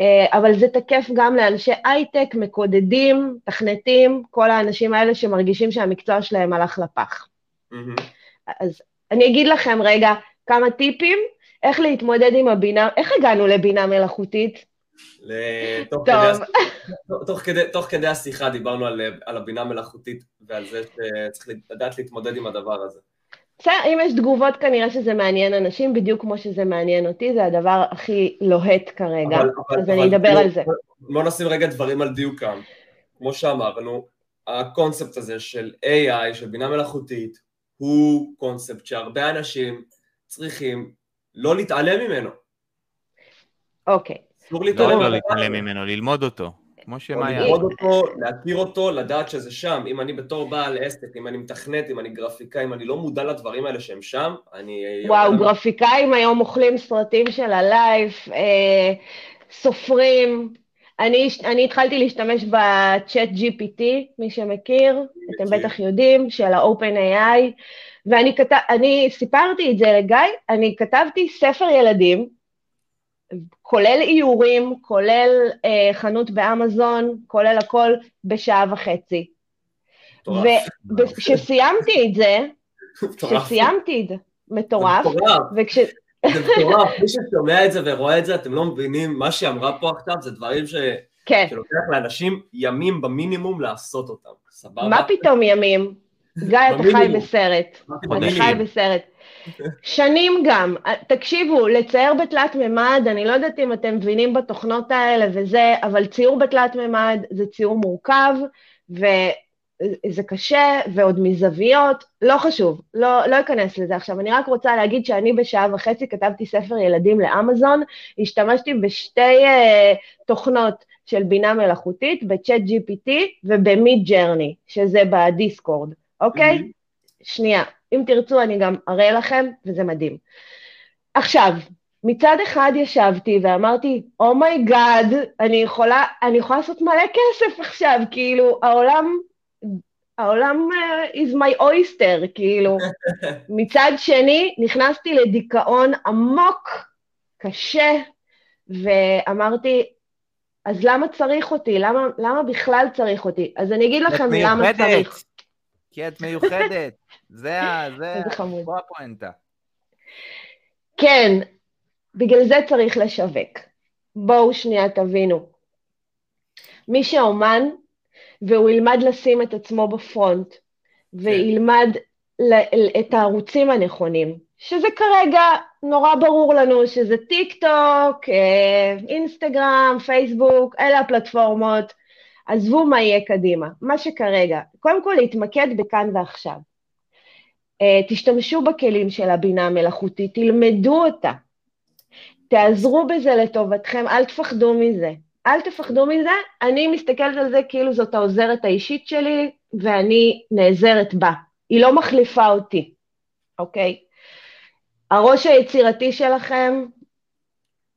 אה, אבל זה תקף גם לאנשי הייטק, מקודדים, תכנתים, כל האנשים האלה שמרגישים שהמקצוע שלהם הלך לפח. Mm-hmm. אז אני אגיד לכם רגע כמה טיפים איך להתמודד עם הבינה, איך הגענו לבינה מלאכותית? תוך, כדי, תוך, השיחה דיברנו על, על הבינה מלאכותית ועל זה שצריך לדעת להתמודד עם הדבר הזה. בסדר, אם יש תגובות כנראה שזה מעניין אנשים, בדיוק כמו שזה מעניין אותי, זה הדבר הכי לוהט כרגע, אבל, אז אבל, אני אדבר על זה. בוא נשים רגע דברים על דיוקם. כמו שאמרנו, הקונספט הזה של AI, של בינה מלאכותית, הוא קונספט שהרבה אנשים צריכים לא להתעלם ממנו. אוקיי. אסור להתעלם לא להתעלם ממנו, ללמוד אותו. כמו שמאיה... ללמוד אותו, להכיר אותו, לדעת שזה שם. אם אני בתור בעל עסק, אם אני מתכנת, אם אני גרפיקאי, אם אני לא מודע לדברים האלה שהם שם, אני... וואו, גרפיקאים היום אוכלים סרטים של הלייף, אה, סופרים. אני, אני התחלתי להשתמש בצ'אט GPT, מי שמכיר, אתם בטח יודעים, של ה-OpenAI, ואני כת... סיפרתי את זה לגיא, אני כתבתי ספר ילדים, כולל איורים, כולל אה, חנות באמזון, כולל הכל, בשעה וחצי. וכשסיימתי את זה, כשסיימתי את זה, מטורף, וכש... זה מטורף, מי ששומע את זה ורואה את זה, אתם לא מבינים, מה שהיא אמרה פה עכשיו זה דברים ש... כן. שלוקח לאנשים ימים במינימום לעשות אותם, סבבה? מה פתאום ימים? גיא, אתה חי בסרט. אתה חי בסרט. שנים גם. תקשיבו, לצייר בתלת מימד, אני לא יודעת אם אתם מבינים בתוכנות האלה וזה, אבל ציור בתלת מימד זה ציור מורכב, זה קשה, ועוד מזוויות, לא חשוב, לא, לא אכנס לזה עכשיו. אני רק רוצה להגיד שאני בשעה וחצי כתבתי ספר ילדים לאמזון, השתמשתי בשתי אה, תוכנות של בינה מלאכותית, ב ChatGPT וב Midjourney, שזה ב Discord, אוקיי? Mm-hmm. שנייה, אם תרצו אני גם אראה לכם, וזה מדהים. עכשיו, מצד אחד ישבתי ואמרתי, oh my god, אני יכולה, אני יכולה לעשות מלא כסף עכשיו, כאילו, העולם, העולם uh, is my oyster, כאילו. [LAUGHS] מצד שני, נכנסתי לדיכאון עמוק, קשה, ואמרתי, אז למה צריך אותי? למה, למה בכלל צריך אותי? אז אני אגיד לכם למה צריך. כי את מיוחדת, זה, זה, פה הפואנטה. כן, בגלל זה צריך לשווק. בואו שנייה תבינו. מי שאומן, והוא ילמד לשים את עצמו בפרונט, וילמד את הערוצים הנכונים, שזה כרגע נורא ברור לנו שזה טיק טוק, אה, אינסטגרם, פייסבוק, אלה הפלטפורמות, עזבו מה יהיה קדימה. מה שכרגע, קודם כל להתמקד בכאן ועכשיו. אה, תשתמשו בכלים של הבינה המלאכותית, תלמדו אותה, תעזרו בזה לטובתכם, אל תפחדו מזה. אל תפחדו מזה, אני מסתכלת על זה כאילו זאת העוזרת האישית שלי, ואני נעזרת בה. היא לא מחליפה אותי, אוקיי? הראש היצירתי שלכם,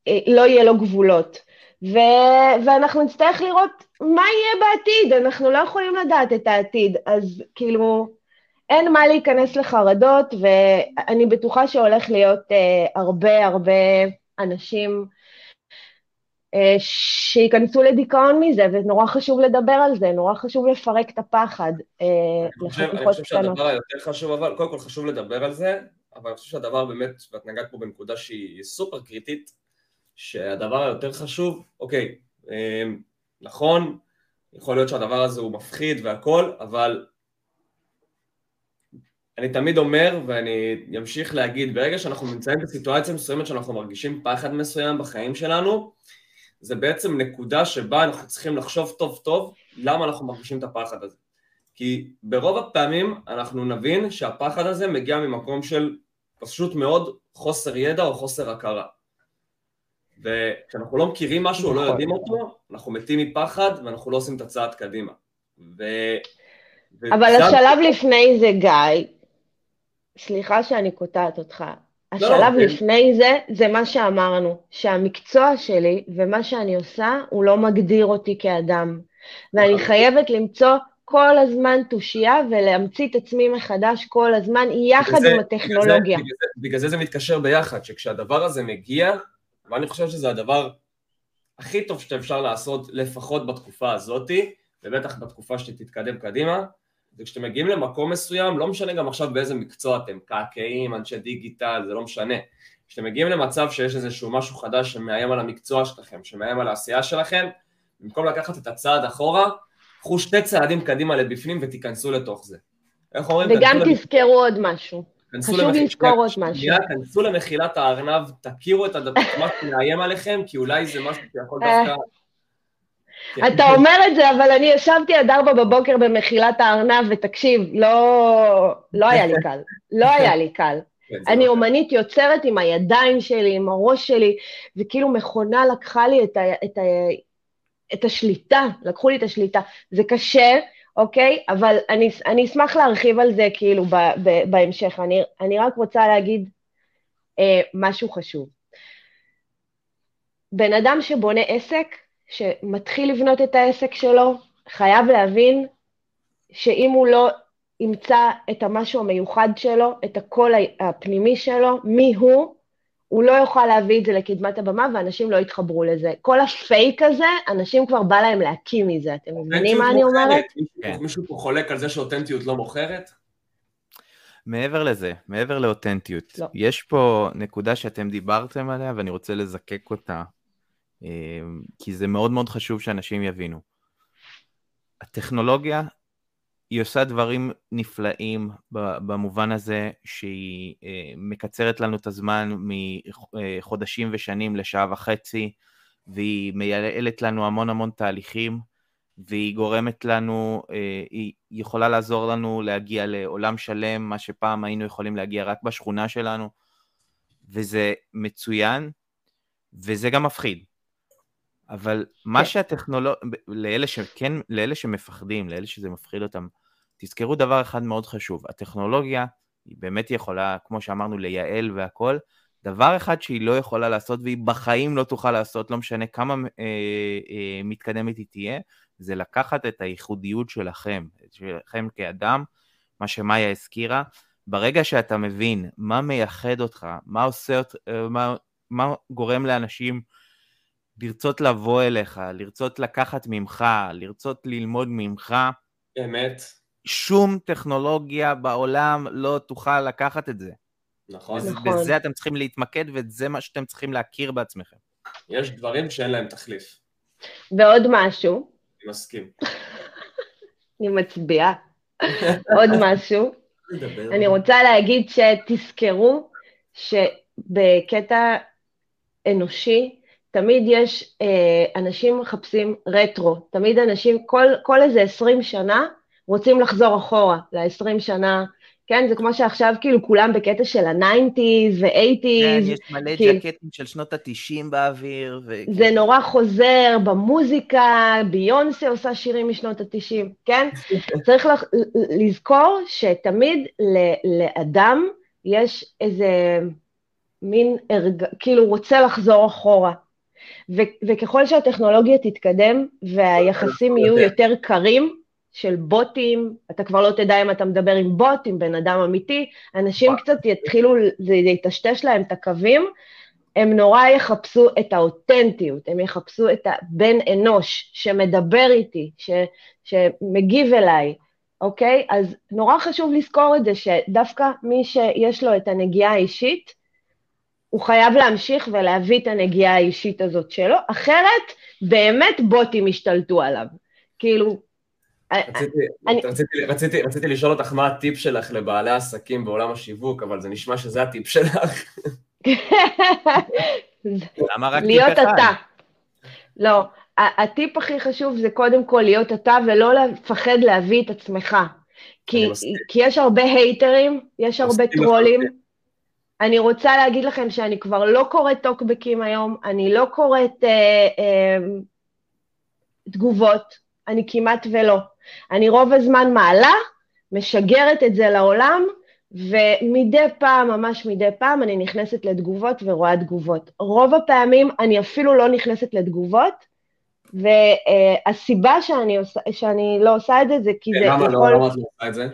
אה, לא יהיה לו גבולות. ו- ואנחנו נצטרך לראות מה יהיה בעתיד, אנחנו לא יכולים לדעת את העתיד, אז כאילו, אין מה להיכנס לחרדות, ואני בטוחה שהולך להיות אה, הרבה הרבה אנשים אה, שייכנסו לדיכאון מזה, ונורא חשוב לדבר על זה, נורא חשוב לפרק את הפחד אה, לחתיכות קטנות. אני חושב שהדבר היותר חשוב, אבל קודם כל חשוב לדבר על זה, אבל אני חושב שהדבר באמת, ואת נגעת פה בנקודה שהיא סופר קריטית, שהדבר היותר חשוב, אוקיי, אה, נכון, יכול להיות שהדבר הזה הוא מפחיד והכל, אבל אני תמיד אומר, ואני אמשיך להגיד, ברגע שאנחנו נמצאים בסיטואציה מסוימת שאנחנו מרגישים פחד מסוים בחיים שלנו, זה בעצם נקודה שבה אנחנו צריכים לחשוב טוב טוב למה אנחנו מרגישים את הפחד הזה. כי ברוב הפעמים אנחנו נבין שהפחד הזה מגיע ממקום של פשוט מאוד חוסר ידע או חוסר הכרה. וכשאנחנו לא מכירים משהו או לא נכון. יודעים אותו, אנחנו מתים מפחד ואנחנו לא עושים את הצעד קדימה. ו... אבל השלב לפני זה, גיא, סליחה שאני קוטעת אותך. השלב לא, לא, לפני זה, זה מה שאמרנו, שהמקצוע שלי ומה שאני עושה, הוא לא מגדיר אותי כאדם. ואני נכון. חייבת למצוא כל הזמן תושייה ולהמציא את עצמי מחדש כל הזמן, יחד זה, עם הטכנולוגיה. בגלל זה, בגלל זה זה מתקשר ביחד, שכשהדבר הזה מגיע, ואני חושב שזה הדבר הכי טוב שאפשר לעשות, לפחות בתקופה הזאתי, ובטח בתקופה שתתקדם קדימה, זה כשאתם מגיעים למקום מסוים, לא משנה גם עכשיו באיזה מקצוע אתם, קעקעים, אנשי דיגיטל, זה לא משנה. כשאתם מגיעים למצב שיש איזשהו משהו חדש שמאיים על המקצוע שלכם, שמאיים על העשייה שלכם, במקום לקחת את הצעד אחורה, קחו שתי צעדים קדימה לבפנים ותיכנסו לתוך זה. איך אומרים? וגם תזכרו עוד משהו. חשוב למח... לזכור עוד משהו. כנסו למחילת הארנב, תכירו את מה שמאיים עליכם, כי אולי זה משהו שיכול אה. דווקא. אתה אומר את זה, אבל אני ישבתי עד ארבע בבוקר במחילת הארנב, ותקשיב, לא, לא היה לי קל. לא היה לי קל. כן, אני לא אומנית יוצרת עם הידיים שלי, עם הראש שלי, וכאילו מכונה לקחה לי את, ה, את, ה, את השליטה, לקחו לי את השליטה. זה קשה, אוקיי? אבל אני, אני אשמח להרחיב על זה כאילו ב, ב, בהמשך. אני, אני רק רוצה להגיד אה, משהו חשוב. בן אדם שבונה עסק, שמתחיל לבנות את העסק שלו, חייב להבין שאם הוא לא ימצא את המשהו המיוחד שלו, את הקול הפנימי שלו, מי הוא, הוא לא יוכל להביא את זה לקדמת הבמה ואנשים לא יתחברו לזה. כל הפייק הזה, אנשים כבר בא להם להקים מזה, אתם מבינים מה אני אומרת? כן. מישהו פה חולק על זה שאותנטיות לא מוכרת? מעבר לזה, מעבר לאותנטיות, לא. יש פה נקודה שאתם דיברתם עליה ואני רוצה לזקק אותה כי זה מאוד מאוד חשוב שאנשים יבינו. הטכנולוגיה היא עושה דברים נפלאים במובן הזה שהיא אה, מקצרת לנו את הזמן מחודשים ושנים לשעה וחצי, והיא מייעלת לנו המון המון תהליכים, והיא גורמת לנו, אה, היא יכולה לעזור לנו להגיע לעולם שלם, מה שפעם היינו יכולים להגיע רק בשכונה שלנו, וזה מצוין, וזה גם מפחיד. אבל מה כן. שהטכנולוגיה, לאלה שכן, לאלה שמפחדים, לאלה שזה מפחיד אותם, תזכרו דבר אחד מאוד חשוב, הטכנולוגיה היא באמת יכולה, כמו שאמרנו, לייעל והכל, דבר אחד שהיא לא יכולה לעשות והיא בחיים לא תוכל לעשות, לא משנה כמה אה, אה, מתקדמת היא תהיה, זה לקחת את הייחודיות שלכם, שלכם כאדם, מה שמאיה הזכירה, ברגע שאתה מבין מה מייחד אותך, מה עושה, אה, מה, מה גורם לאנשים לרצות לבוא אליך, לרצות לקחת ממך, לרצות ללמוד ממך, אמת. שום טכנולוגיה בעולם לא תוכל לקחת את זה. נכון. נכון. בזה אתם צריכים להתמקד וזה מה שאתם צריכים להכיר בעצמכם. יש דברים שאין להם תחליף. ועוד משהו. אני מסכים. [LAUGHS] אני מצביעה. עוד משהו. אני רוצה להגיד שתזכרו שבקטע אנושי, תמיד יש, אה, אנשים מחפשים רטרו, תמיד אנשים, כל, כל איזה 20 שנה, רוצים לחזור אחורה, ל-20 שנה כן, זה כמו שעכשיו כאילו כולם בקטע של ה-90's ו-80's. כן, יש מלא כאילו, ג'קטים של שנות ה-90 באוויר. ו... זה נורא חוזר במוזיקה, ביונסה עושה שירים משנות ה-90, כן? [LAUGHS] צריך לח... לזכור שתמיד ל- לאדם יש איזה מין, הרג... כאילו רוצה לחזור אחורה. ו- וככל שהטכנולוגיה תתקדם והיחסים יהיו יותר קרים, של בוטים, אתה כבר לא תדע אם אתה מדבר עם בוט, עם בן אדם אמיתי, אנשים קצת יתחילו, זה יטשטש להם את הקווים, הם נורא יחפשו את האותנטיות, הם יחפשו את הבן אנוש שמדבר איתי, ש, שמגיב אליי, אוקיי? אז נורא חשוב לזכור את זה, שדווקא מי שיש לו את הנגיעה האישית, הוא חייב להמשיך ולהביא את הנגיעה האישית הזאת שלו, אחרת באמת בוטים ישתלטו עליו. כאילו, רציתי, לשאול אותך מה הטיפ שלך לבעלי עסקים בעולם השיווק, אבל זה נשמע שזה הטיפ שלך. [LAUGHS] למה רק טיפ אחד? להיות אתה. לא, הטיפ הכי חשוב זה קודם כל להיות אתה ולא לפחד להביא את עצמך. כי, כי יש הרבה הייטרים, יש הרבה טרולים. אני רוצה להגיד לכם שאני כבר לא קוראת טוקבקים היום, אני לא קוראת אה, אה, תגובות, אני כמעט ולא. אני רוב הזמן מעלה, משגרת את זה לעולם, ומדי פעם, ממש מדי פעם, אני נכנסת לתגובות ורואה תגובות. רוב הפעמים אני אפילו לא נכנסת לתגובות, והסיבה שאני, עושה, שאני לא עושה את זה, זה כי זה למה לא? למה את לא עושה את זה?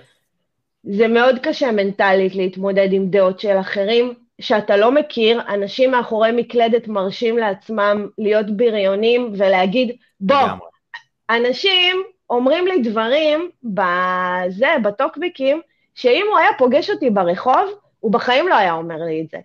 זה מאוד קשה מנטלית להתמודד עם דעות של אחרים, שאתה לא מכיר, אנשים מאחורי מקלדת מרשים לעצמם להיות בריונים ולהגיד, בוא, אנשים אומרים לי דברים בזה, בטוקבקים, שאם הוא היה פוגש אותי ברחוב, הוא בחיים לא היה אומר לי את זה.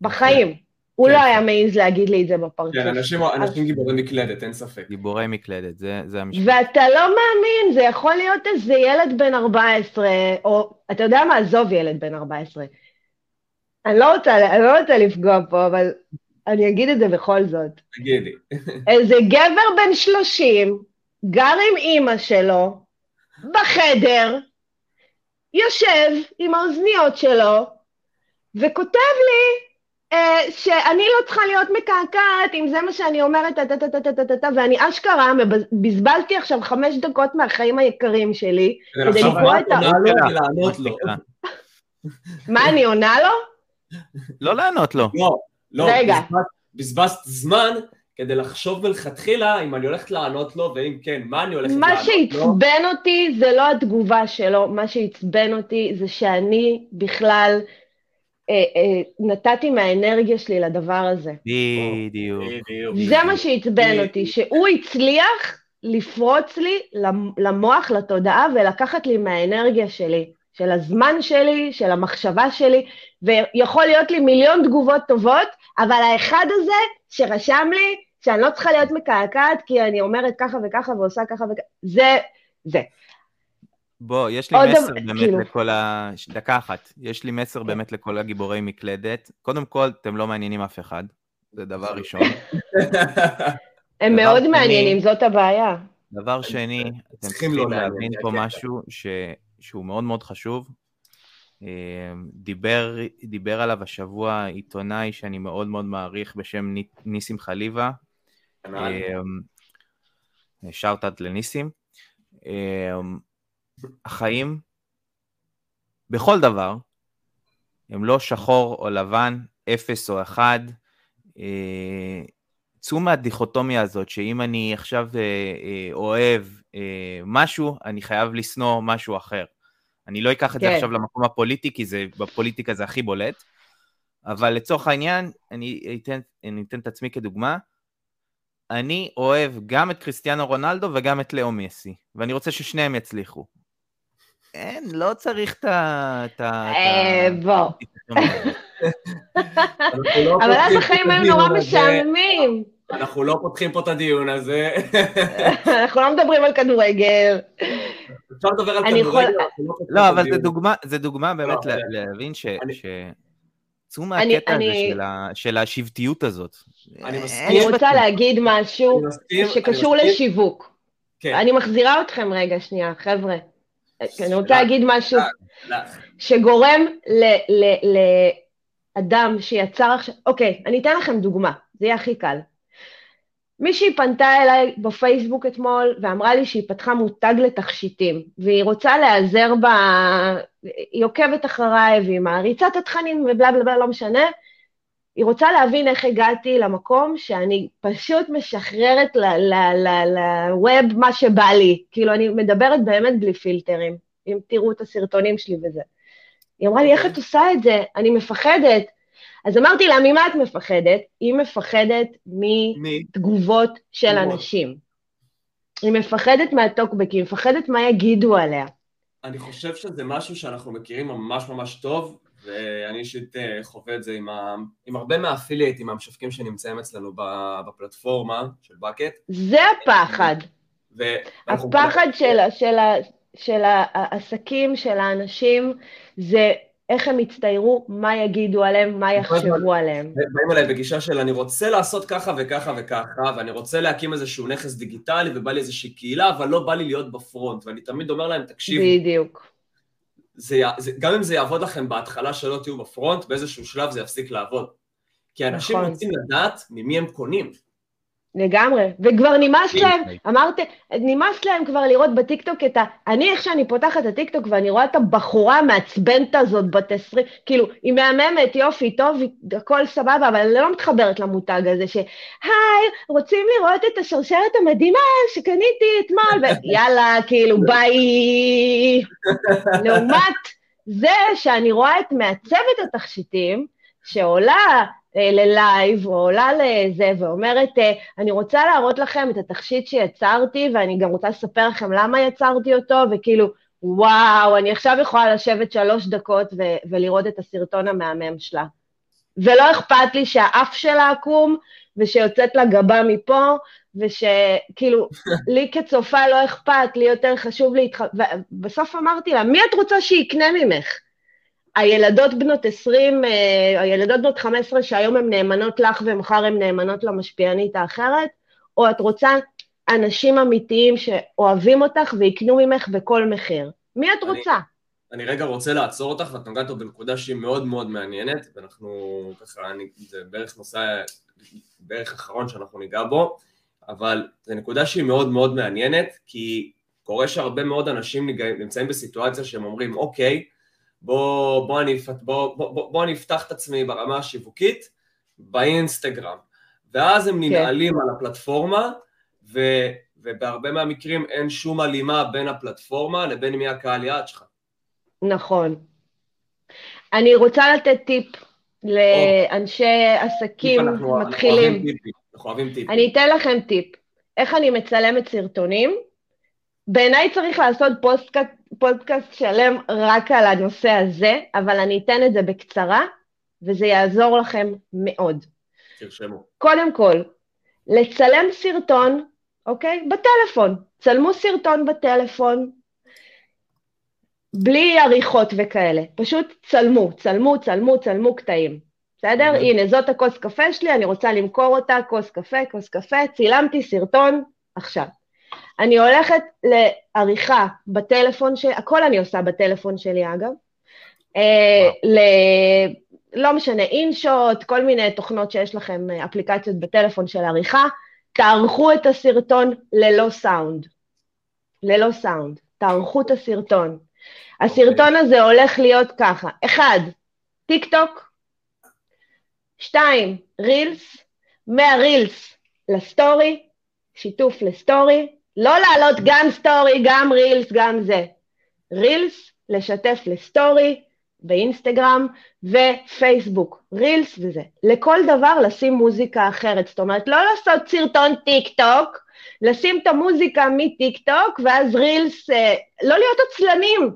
בחיים. הוא לא כן. היה מעז להגיד לי את זה בפרצוף. כן, אנשים, אנשים גיבורי מקלדת, אין ספק. גיבורי מקלדת, זה, זה המשפט. ואתה לא מאמין, זה יכול להיות איזה ילד בן 14, או אתה יודע מה, עזוב ילד בן 14. אני לא רוצה, אני לא רוצה לפגוע פה, אבל אני אגיד את זה בכל זאת. תגידי. איזה גבר בן 30, גר עם אימא שלו, בחדר, יושב עם האוזניות שלו, וכותב לי שאני לא צריכה להיות מקעקעת אם זה מה שאני אומרת, טה-טה-טה-טה-טה, ואני אשכרה בזבזתי עכשיו חמש דקות מהחיים היקרים שלי, כדי לקרוא את ה... מה, אני עונה לו? לא לענות לו. לא, לא, בזבזת זמן כדי לחשוב מלכתחילה אם אני הולכת לענות לו, ואם כן, מה אני הולכת לענות לו. מה שעצבן אותי זה לא התגובה שלו, מה שעצבן אותי זה שאני בכלל אה, אה, נתתי מהאנרגיה שלי לדבר הזה. בדיוק. זה מה שעצבן אותי, שהוא הצליח לפרוץ לי למוח, לתודעה, ולקחת לי מהאנרגיה שלי, של הזמן שלי, של המחשבה שלי, ויכול להיות לי מיליון תגובות טובות, אבל האחד הזה שרשם לי, שאני לא צריכה להיות מקעקעת כי אני אומרת ככה וככה ועושה ככה וככה, זה, זה. בוא, יש לי מסר דבר, באמת כאילו... לכל ה... דקה אחת. יש לי מסר באמת לכל הגיבורי מקלדת. קודם כל, אתם לא מעניינים אף אחד. זה דבר ראשון. [LAUGHS] הם מאוד מעניינים, זאת הבעיה. דבר שני, אתם צריכים לא להבין פה משהו ש... שהוא מאוד מאוד חשוב. דיבר, דיבר עליו השבוע עיתונאי שאני מאוד מאוד מעריך בשם ניסים חליבה. שאוטאט לניסים. החיים, בכל דבר, הם לא שחור או לבן, אפס או אחד. אה, צאו מהדיכוטומיה הזאת, שאם אני עכשיו אה, אה, אוהב משהו, אני חייב לשנוא משהו אחר. אני לא אקח את כן. זה עכשיו למקום הפוליטי, כי זה, בפוליטיקה זה הכי בולט, אבל לצורך העניין, אני אתן, אני אתן את עצמי כדוגמה, אני אוהב גם את קריסטיאנו רונלדו וגם את לאו מסי, ואני רוצה ששניהם יצליחו. אין, לא צריך את ה... אה, בוא. [LAUGHS] לא אבל אז החיים היו נורא משעממים. אנחנו לא פותחים פה את הדיון הזה. [LAUGHS] אנחנו לא מדברים על כדורגל. אפשר לדבר על כדורגל, לא, לא אבל זה דוגמה באמת לא, להבין ש... צאו מהקטע הזה של השבטיות הזאת. אני רוצה להגיד משהו שקשור לשיווק. כן. אני מחזירה אתכם רגע שנייה, חבר'ה. אני רוצה להגיד משהו שגורם לאדם שיצר עכשיו, אוקיי, אני אתן לכם דוגמה, זה יהיה הכי קל. מישהי פנתה אליי בפייסבוק אתמול ואמרה לי שהיא פתחה מותג לתכשיטים, והיא רוצה להיעזר ב... היא עוקבת אחריי והיא מעריצה את התכנים ובלה בלה בלה, לא משנה. היא רוצה להבין איך הגעתי למקום שאני פשוט משחררת לווב מה שבא לי. כאילו, אני מדברת באמת בלי פילטרים, אם תראו את הסרטונים שלי וזה. היא אמרה לי, איך את עושה את זה? אני מפחדת. אז אמרתי לה, ממה את מפחדת? היא מפחדת מתגובות של אנשים. היא מפחדת מהטוקבקים, היא מפחדת מה יגידו עליה. אני חושב שזה משהו שאנחנו מכירים ממש ממש טוב, ואני אישית אה, חווה את זה עם, ה... עם הרבה מהאפילייטים, המשווקים שנמצאים אצלנו בפלטפורמה של בקט. זה הפחד. ו... הפחד של, של, של העסקים, של האנשים, זה איך הם יצטיירו, מה יגידו עליהם, מה יחשבו עליהם. באים אליי בגישה של אני רוצה לעשות ככה וככה וככה, ואני רוצה להקים איזשהו נכס דיגיטלי, ובא לי איזושהי קהילה, אבל לא בא לי להיות בפרונט, ואני תמיד אומר להם, תקשיבו. בדיוק. זה, זה, גם אם זה יעבוד לכם בהתחלה שלא תהיו בפרונט, באיזשהו שלב זה יפסיק לעבוד. כי אנשים נכון. רוצים לדעת ממי הם קונים. לגמרי, וכבר נמאס להם, אמרתי, נמאס להם כבר לראות בטיקטוק את ה... אני, איך שאני פותחת את הטיקטוק ואני רואה את הבחורה המעצבנת הזאת בת עשרים, כאילו, היא מהממת, יופי, טוב, הכל סבבה, אבל אני לא מתחברת למותג הזה ש... היי, רוצים לראות את השרשרת המדהימה שקניתי אתמול, ויאללה, [LAUGHS] כאילו, ביי. [LAUGHS] לעומת זה שאני רואה את מעצבת התכשיטים, שעולה ללייב או עולה לזה ואומרת, אה, אני רוצה להראות לכם את התכשיט שיצרתי ואני גם רוצה לספר לכם למה יצרתי אותו, וכאילו, וואו, אני עכשיו יכולה לשבת שלוש דקות ו- ולראות את הסרטון המהמם שלה. ולא אכפת לי שהאף שלה עקום, ושיוצאת לה גבה מפה, ושכאילו, [LAUGHS] לי כצופה לא אכפת, לי יותר חשוב להתח... ובסוף אמרתי לה, מי את רוצה שיקנה ממך? הילדות בנות 20, אה, הילדות בנות 15 שהיום הן נאמנות לך ומחר הן נאמנות למשפיענית האחרת, או את רוצה אנשים אמיתיים שאוהבים אותך ויקנו ממך בכל מחיר? מי את רוצה? אני, אני רגע רוצה לעצור אותך, ואת נוגעת פה בנקודה שהיא מאוד מאוד מעניינת, ואנחנו ככה, אני, זה בערך נושא, בערך אחרון שאנחנו ניגע בו, אבל זו נקודה שהיא מאוד מאוד מעניינת, כי קורה שהרבה מאוד אנשים נמצאים בסיטואציה שהם אומרים, אוקיי, בוא, בוא, אני, בוא, בוא, בוא אני אפתח את עצמי ברמה השיווקית באינסטגרם. ואז הם כן. ננעלים כן. על הפלטפורמה, ו, ובהרבה מהמקרים אין שום הלימה בין הפלטפורמה לבין מי הקהל יעד שלך. נכון. אני רוצה לתת טיפ לאנשי עסקים אנחנו, מתחילים. אנחנו אוהבים טיפים. אנחנו אוהבים טיפים. אני אתן לכם טיפ. איך אני מצלמת סרטונים? בעיניי צריך לעשות פוסטקאסט, פודקאסט שלם רק על הנושא הזה, אבל אני אתן את זה בקצרה, וזה יעזור לכם מאוד. תרשמו. קודם כל, לצלם סרטון, אוקיי? בטלפון. צלמו סרטון בטלפון, בלי עריכות וכאלה. פשוט צלמו, צלמו, צלמו, צלמו קטעים. בסדר? Mm-hmm. הנה, זאת הכוס קפה שלי, אני רוצה למכור אותה, כוס קפה, כוס קפה, צילמתי סרטון, עכשיו. אני הולכת לעריכה בטלפון שלי, הכל אני עושה בטלפון שלי אגב, אה, ל... לא משנה, אינשוט, כל מיני תוכנות שיש לכם, אה, אפליקציות בטלפון של עריכה, תערכו את הסרטון ללא סאונד. ללא סאונד. תערכו את הסרטון. הסרטון okay. הזה הולך להיות ככה, אחד, טיק טוק, שתיים, רילס, מהרילס לסטורי, שיתוף לסטורי, לא לעלות גם סטורי, גם רילס, גם זה. רילס, לשתף לסטורי, באינסטגרם ופייסבוק, רילס וזה. לכל דבר לשים מוזיקה אחרת, זאת אומרת, לא לעשות סרטון טיק טוק, לשים את המוזיקה מטיק טוק, ואז רילס, אה, לא להיות עצלנים.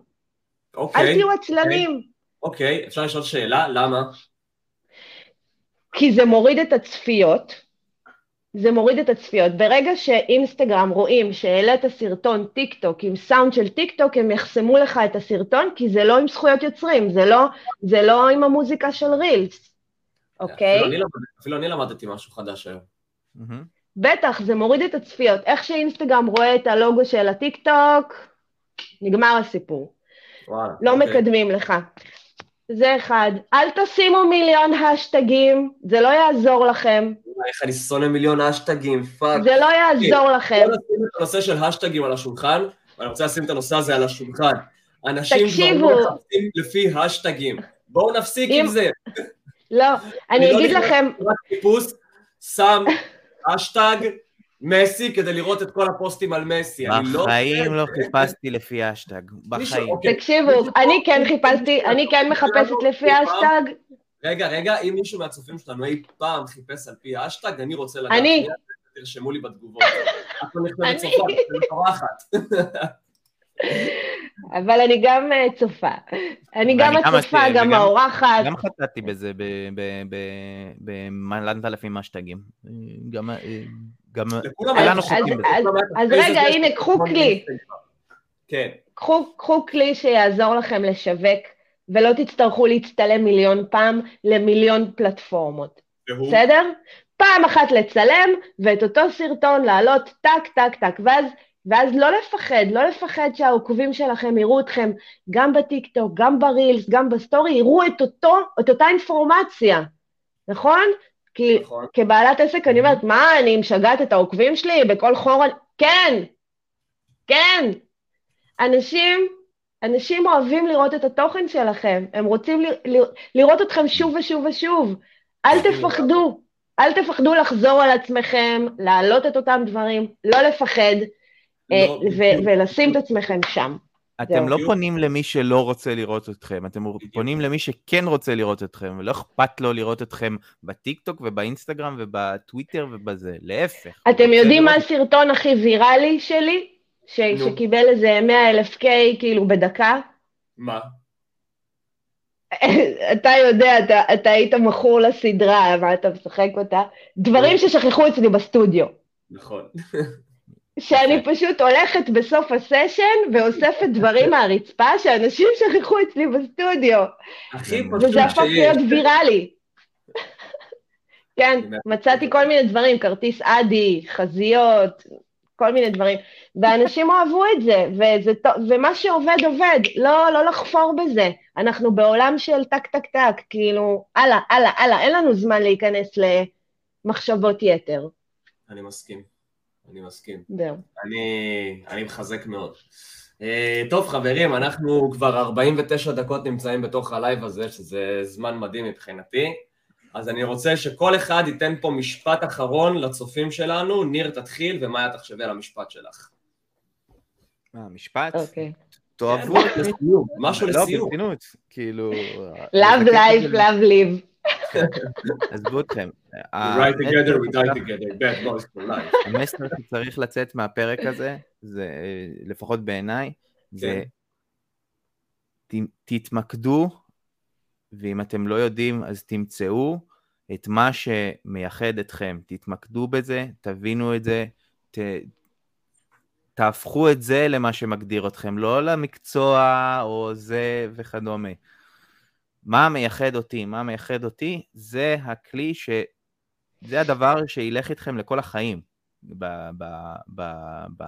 אוקיי. אל תהיו עצלנים. אוקיי, אוקיי, אפשר לשאול שאלה, למה? כי זה מוריד את הצפיות, זה מוריד את הצפיות. ברגע שאינסטגרם רואים שהעלית סרטון טיק טוק עם סאונד של טיק טוק, הם יחסמו לך את הסרטון, כי זה לא עם זכויות יוצרים, זה לא, זה לא עם המוזיקה של רילס, אוקיי? אפילו אני, למד, אפילו אני למדתי משהו חדש היום. בטח, זה מוריד את הצפיות. איך שאינסטגרם רואה את הלוגו של הטיק טוק, נגמר הסיפור. וואלה, לא אוקיי. מקדמים לך. זה אחד. אל תשימו מיליון האשטגים, זה לא יעזור לכם. איך אני שונא מיליון האשטגים, fuck. זה לא יעזור לכם. בוא נשים את הנושא של האשטגים על השולחן, ואני רוצה לשים את הנושא הזה על השולחן. אנשים כבר לא מחפשים לפי האשטגים. בואו נפסיק עם זה. לא, אני לא אגיד לכם... אני לא חיפוש, שם השטג מסי כדי לראות את כל הפוסטים על מסי. לא בחיים לא חיפשתי לפי האשטג, בחיים. אוקיי. תקשיבו, אני כן חיפשתי, אני כן מחפשת לפי האשטג. רגע, רגע, אם מישהו מהצופים שלנו אי פעם חיפש על פי האשטג, אני רוצה לדעת, אני. תרשמו לי בתגובות. אבל אני גם אה, צופה. אני גם הצופה, גם האורחת. גם חטאתי בזה, במלנת אלפים אשטגים. גם אה, גם חוקים בזה. אז רגע, הנה, קחו כלי. כן. קחו כלי שיעזור לכם לשווק, ולא תצטרכו להצטלם מיליון פעם למיליון פלטפורמות. בסדר? פעם אחת לצלם, ואת אותו סרטון לעלות טק, טק, טק, ואז, ואז לא לפחד, לא לפחד שהעוקבים שלכם יראו אתכם גם בטיקטוק, גם ברילס, גם בסטורי, יראו את אותו, את אותה אינפורמציה, נכון? כי נכון. כבעלת עסק אני אומרת, מה, אני משגעת את העוקבים שלי בכל חור... כן, כן. אנשים, אנשים אוהבים לראות את התוכן שלכם, הם רוצים ל, ל, לראות אתכם שוב ושוב ושוב. אל תפחדו, אל תפחדו לחזור על עצמכם, להעלות את אותם דברים, לא לפחד, לא, אה, ו- ולשים את עצמכם שם. אתם לא פונים למי שלא רוצה לראות אתכם, אתם פונים למי שכן רוצה לראות אתכם, ולא אכפת לו לראות אתכם בטיקטוק ובאינסטגרם ובטוויטר ובזה, להפך. אתם יודעים מה הסרטון הכי ויראלי שלי? ש... שקיבל איזה 100 אלף קיי כאילו בדקה? מה? [LAUGHS] אתה יודע, אתה, אתה היית מכור לסדרה, אבל אתה משחק אותה. דברים ששכחו אצלי בסטודיו. נכון. [LAUGHS] שאני פשוט הולכת בסוף הסשן ואוספת דברים מהרצפה שאנשים שכחו אצלי בסטודיו. הכי פשוט שיש. וזה הפך להיות ויראלי. [LAUGHS] כן, מצאתי כל מיני דברים, כרטיס אדי, חזיות, כל מיני דברים, ואנשים [LAUGHS] אוהבו את זה, וזה, ומה שעובד עובד, לא, לא לחפור בזה. אנחנו בעולם של טק טק טק, כאילו, הלאה, הלאה, הלאה, אין לנו זמן להיכנס למחשבות יתר. אני מסכים. אני מסכים. זהו. אני, אני מחזק מאוד. Uh, טוב חברים, אנחנו כבר 49 דקות נמצאים בתוך הלייב הזה, שזה זמן מדהים מבחינתי. אז אני רוצה שכל אחד ייתן פה משפט אחרון לצופים שלנו. ניר תתחיל, ומאיה תחשבי על המשפט שלך. מה, משפט? אוקיי. תאהבו את לסיום, משהו לסיום. לא, ברצינות, כאילו... Love life, love live. עזבו אתכם. המסר שצריך לצאת מהפרק הזה, זה לפחות בעיניי, זה כן. תתמקדו, ואם אתם לא יודעים אז תמצאו את מה שמייחד אתכם, תתמקדו בזה, תבינו את זה, ת, תהפכו את זה למה שמגדיר אתכם, לא למקצוע או זה וכדומה. מה מייחד אותי? מה מייחד אותי? זה הכלי ש... זה הדבר שילך איתכם לכל החיים. ב, ב, ב, ב,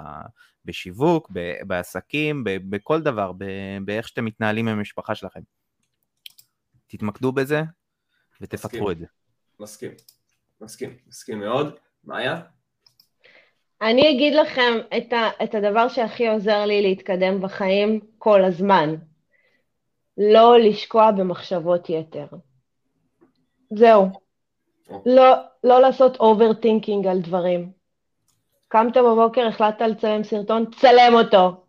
בשיווק, ב, בעסקים, ב, בכל דבר, ב, באיך שאתם מתנהלים עם המשפחה שלכם. תתמקדו בזה ותפתחו את זה. מסכים, מסכים, מסכים מאוד. מאיה? אני אגיד לכם את, ה, את הדבר שהכי עוזר לי להתקדם בחיים כל הזמן. לא לשקוע במחשבות יתר. זהו. לא, לא לעשות overthinking על דברים. קמת בבוקר, החלטת לצלם סרטון, צלם אותו.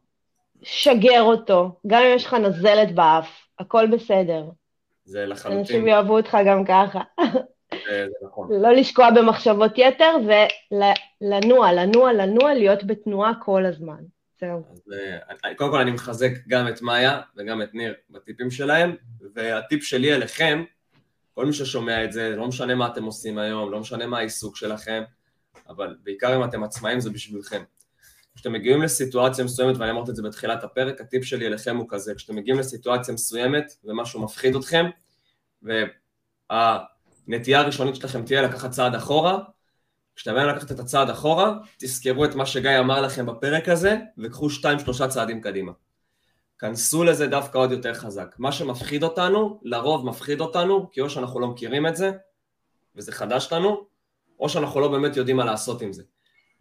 שגר אותו. גם אם יש לך נזלת באף, הכל בסדר. זה לחלוטין. אנשים יאהבו אותך גם ככה. זה נכון. לא לשקוע במחשבות יתר ולנוע, לנוע, לנוע, להיות בתנועה כל הזמן. זהו. אז אה, קודם כל אני מחזק גם את מאיה וגם את ניר בטיפים שלהם, והטיפ שלי אליכם, כל מי ששומע את זה, לא משנה מה אתם עושים היום, לא משנה מה העיסוק שלכם, אבל בעיקר אם אתם עצמאים זה בשבילכם. כשאתם מגיעים לסיטואציה מסוימת, ואני אמרתי את זה בתחילת הפרק, הטיפ שלי אליכם הוא כזה, כשאתם מגיעים לסיטואציה מסוימת ומשהו מפחיד אתכם, והנטייה הראשונית שלכם תהיה לקחת צעד אחורה, כשאתם באים לקחת את הצעד אחורה, תזכרו את מה שגיא אמר לכם בפרק הזה, וקחו שתיים שלושה צעדים קדימה. כנסו לזה דווקא עוד יותר חזק. מה שמפחיד אותנו, לרוב מפחיד אותנו, כי או שאנחנו לא מכירים את זה, וזה חדש לנו, או שאנחנו לא באמת יודעים מה לעשות עם זה.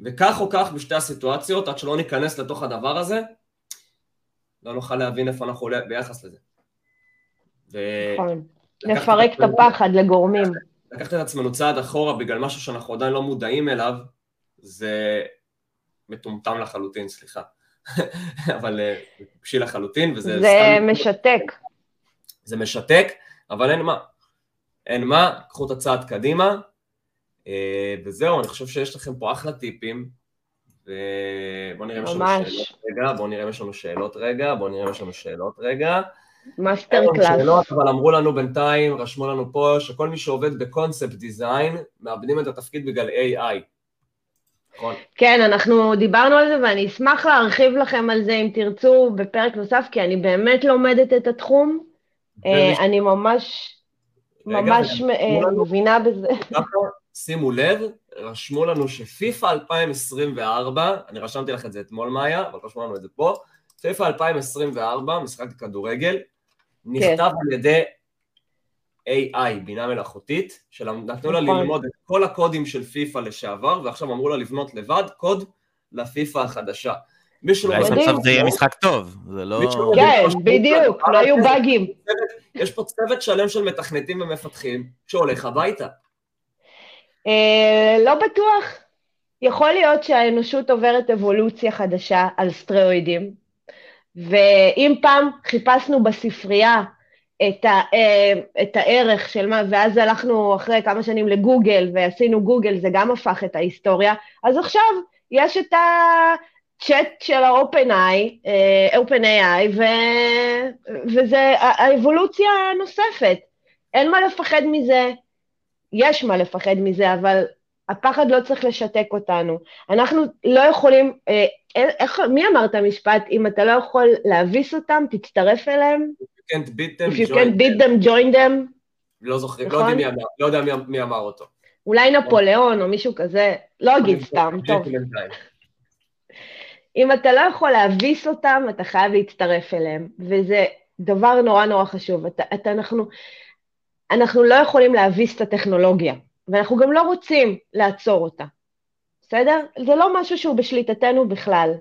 וכך או כך בשתי הסיטואציות, עד שלא ניכנס לתוך הדבר הזה, לא נוכל להבין איפה אנחנו ביחס לזה. ו... נכון, לפרק את הפחד לגורמים. לקחת את עצמנו צעד אחורה בגלל משהו שאנחנו עדיין לא מודעים אליו, זה מטומטם לחלוטין, סליחה. [LAUGHS] אבל אה, טיפשי לחלוטין, וזה... זה סתם... משתק. זה משתק, אבל אין מה. אין מה, קחו את הצעד קדימה, וזהו, אני חושב שיש לכם פה אחלה טיפים, ובואו נראה אם יש לנו שאלות רגע, בואו נראה אם יש לנו שאלות רגע, בואו נראה אם יש לנו שאלות רגע. master class. שאלות, אבל אמרו לנו בינתיים, רשמו לנו פה, שכל מי שעובד ב concept design, מאבדים את התפקיד בגלל AI. נכון. כן, אנחנו דיברנו על זה ואני אשמח להרחיב לכם על זה אם תרצו בפרק נוסף, כי אני באמת לומדת את התחום. אה, אני ממש, ממש אה, מבינה בזה. שימו לב, רשמו לנו שפיפ"א 2024, אני רשמתי לך את זה אתמול מאיה, אבל רשמו לנו את זה פה, פיפ"א 2024, משחק כדורגל, נכתב כן. על ידי AI, בינה מלאכותית, שנתנו לה נכון. ללמוד את כל הקודים של פיפ"א לשעבר, ועכשיו אמרו לה לבנות לבד קוד לפיפ"א החדשה. אולי סוף סוף זה יהיה משחק טוב, זה לא... כן, בדיוק, לא יהיו באגים. יש פה צוות שלם של מתכנתים ומפתחים שהולך הביתה. אה, לא בטוח. יכול להיות שהאנושות עוברת אבולוציה חדשה על סטרואידים, ואם פעם חיפשנו בספרייה את, ה, אה, את הערך של מה, ואז הלכנו אחרי כמה שנים לגוגל ועשינו גוגל, זה גם הפך את ההיסטוריה, אז עכשיו יש את הצ'אט של ה-OpenAI, אה, OpenAI, ו, וזה האבולוציה הנוספת. אין מה לפחד מזה, יש מה לפחד מזה, אבל הפחד לא צריך לשתק אותנו. אנחנו לא יכולים, אה, איך, מי אמר את המשפט, אם אתה לא יכול להביס אותם, תצטרף אליהם? can't beat them, If you can't beat them, join them. לא זוכרים, לא, נכון? לא יודע מי אמר אותו. אולי נפוליאון או מישהו כזה, לא אגיד סתם, טוב. אם אתה לא יכול להביס אותם, אתה חייב להצטרף אליהם, וזה דבר נורא נורא חשוב. אתה, אתה, אנחנו, אנחנו לא יכולים להביס את הטכנולוגיה, ואנחנו גם לא רוצים לעצור אותה, בסדר? זה לא משהו שהוא בשליטתנו בכלל.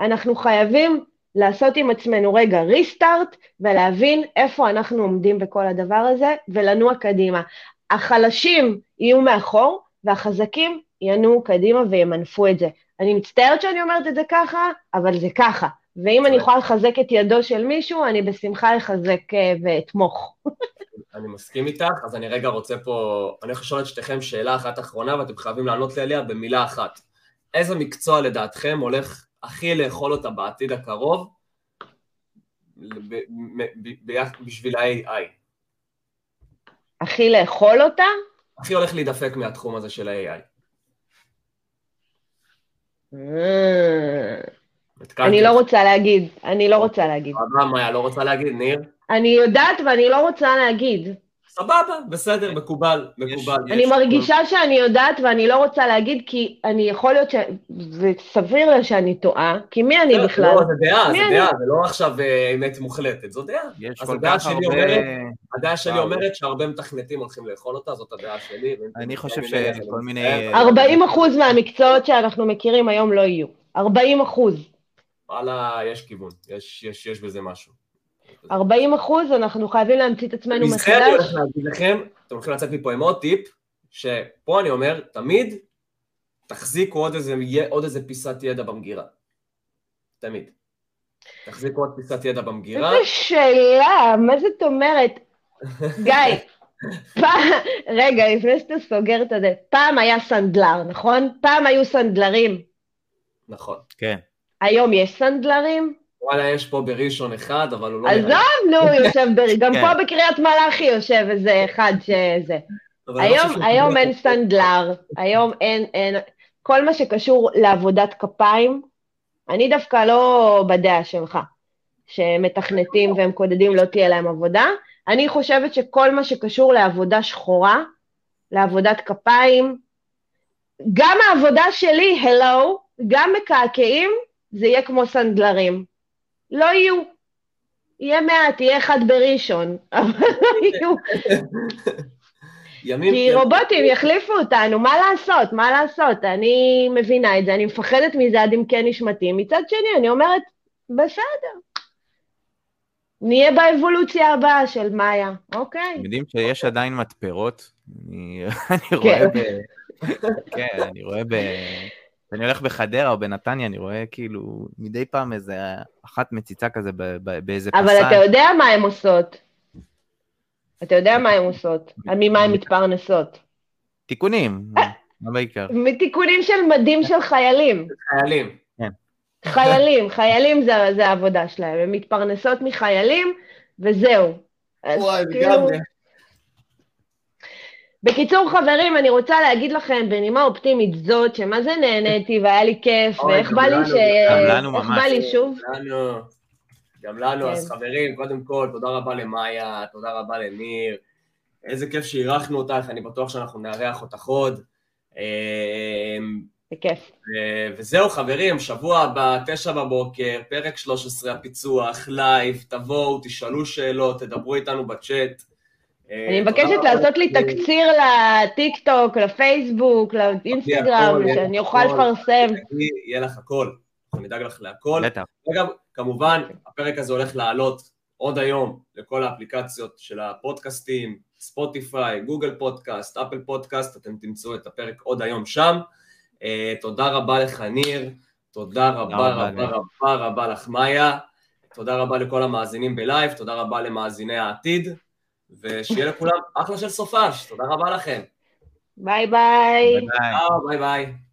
אנחנו חייבים לעשות עם עצמנו רגע ריסטארט ולהבין איפה אנחנו עומדים בכל הדבר הזה ולנוע קדימה. החלשים יהיו מאחור והחזקים ינועו קדימה וימנפו את זה. אני מצטערת שאני אומרת את זה ככה, אבל זה ככה. ואם אני יכולה לחזק את ידו של מישהו, אני בשמחה אחזק אה, ואתמוך. אני מסכים איתך, אז אני רגע רוצה פה, אני הולך לשאול את שתיכם שאלה אחת אחרונה ואתם חייבים לענות לי עליה במילה אחת. איזה מקצוע לדעתכם הולך הכי לאכול אותה בעתיד הקרוב בשביל ה-AI. הכי לאכול אותה? הכי הולך להידפק מהתחום הזה של ה-AI. אה. אני לא רוצה להגיד, אני לא רוצה להגיד. מה, מאיה, לא רוצה להגיד, ניר? אני יודעת ואני לא רוצה להגיד. סבבה, בסדר, מקובל, מקובל. אני מרגישה שאני יודעת ואני לא רוצה להגיד, כי אני יכול להיות ש... זה סביר שאני טועה, כי מי אני בכלל? לא, זה דעה, זה דעה, זה לא עכשיו אה, אמת מוחלטת, זו דעה. יש כל כך הרבה... הדעה שלי אומרת שהרבה מתכנתים הולכים לאכול אותה, זאת הדעה שלי. אני חושב שכל מיני... 40 אחוז מהמקצועות שאנחנו מכירים היום לא יהיו. 40 אחוז. וואלה, יש כיוון, יש בזה משהו. 40 אחוז, אנחנו חייבים להמציא את עצמנו מחדש. אני הולך להגיד לכם, אתם הולכים לצאת מפה עם עוד טיפ, שפה אני אומר, תמיד תחזיקו עוד איזה, עוד איזה פיסת ידע במגירה. תמיד. תחזיקו עוד פיסת ידע במגירה. איזה שאלה, מה זאת אומרת? גיא, [LAUGHS] פעם, רגע, לפני שאתה סוגר את זה, פעם היה סנדלר, נכון? פעם היו סנדלרים. נכון. כן. היום יש סנדלרים? וואלה, יש פה בראשון אחד, אבל הוא לא... עזוב, נו, הוא יושב בראשון, גם כן. פה בקריית מלאכי יושב איזה אחד שזה. לא היום, היום אין סנדלר, היום אין, אין, כל מה שקשור לעבודת כפיים, אני דווקא לא בדעה שלך, שמתכנתים והם קודדים לא תהיה להם עבודה. אני חושבת שכל מה שקשור לעבודה שחורה, לעבודת כפיים, גם העבודה שלי, הלו, גם מקעקעים, זה יהיה כמו סנדלרים. לא יהיו. יהיה מעט, יהיה אחד בראשון, [LAUGHS] אבל לא יהיו. ימים, כי. רובוטים יחליפו אותנו, מה לעשות? מה לעשות? אני מבינה את זה, אני מפחדת מזה עד עמקי נשמתי. מצד שני, אני אומרת, בסדר. נהיה באבולוציה הבאה של מאיה, אוקיי. אתם יודעים שיש עדיין מתפרות? אני, [LAUGHS] אני רואה כן. ב... כן, אני רואה ב... כשאני הולך בחדרה או בנתניה, אני רואה כאילו מדי פעם איזה אחת מציצה כזה באיזה פסל. אבל אתה יודע מה הן עושות. אתה יודע מה הן עושות, ממה הן מתפרנסות. תיקונים, מה בעיקר? מתיקונים של מדים של חיילים. חיילים. כן. חיילים, חיילים זה העבודה שלהם, הן מתפרנסות מחיילים, וזהו. וואי, כאילו- לגמרי. בקיצור, חברים, אני רוצה להגיד לכם בנימה אופטימית זאת, שמה זה נהניתי והיה לי כיף, ואיך בא לי ש... גם לנו ממש. איך בא לי שוב? גם לנו, אז כן. חברים, קודם כל, תודה רבה למאיה, תודה רבה לניר. איזה כיף שאירחנו אותך, אני בטוח שאנחנו נארח אותך עוד. אמ, בכיף. וזהו חברים, שבוע הבא, תשע בבוקר, פרק 13, הפיצוח, לייב, תבואו, תשאלו שאלות, תדברו איתנו בצ'אט. אה, אני מבקשת לעשות לי תקציר לטיק טוק, לפייסבוק, לאינסטגרם, שאני אוכל לפרסם. יהיה לך הכל, אנחנו נדאג לך להכל. אגב, כמובן, הפרק הזה הולך לעלות עוד היום לכל האפליקציות של הפודקאסטים, ספוטיפיי, גוגל פודקאסט, אפל פודקאסט, אתם תמצאו את הפרק עוד היום שם. אה, תודה רבה לך, ניר. תודה רבה רבה רבה רבה לך, מאיה. תודה רבה לכל המאזינים בלייב, תודה רבה למאזיני העתיד. ושיהיה לכולם אחלה של סופש, תודה רבה לכם. ביי ביי. ביי ביי.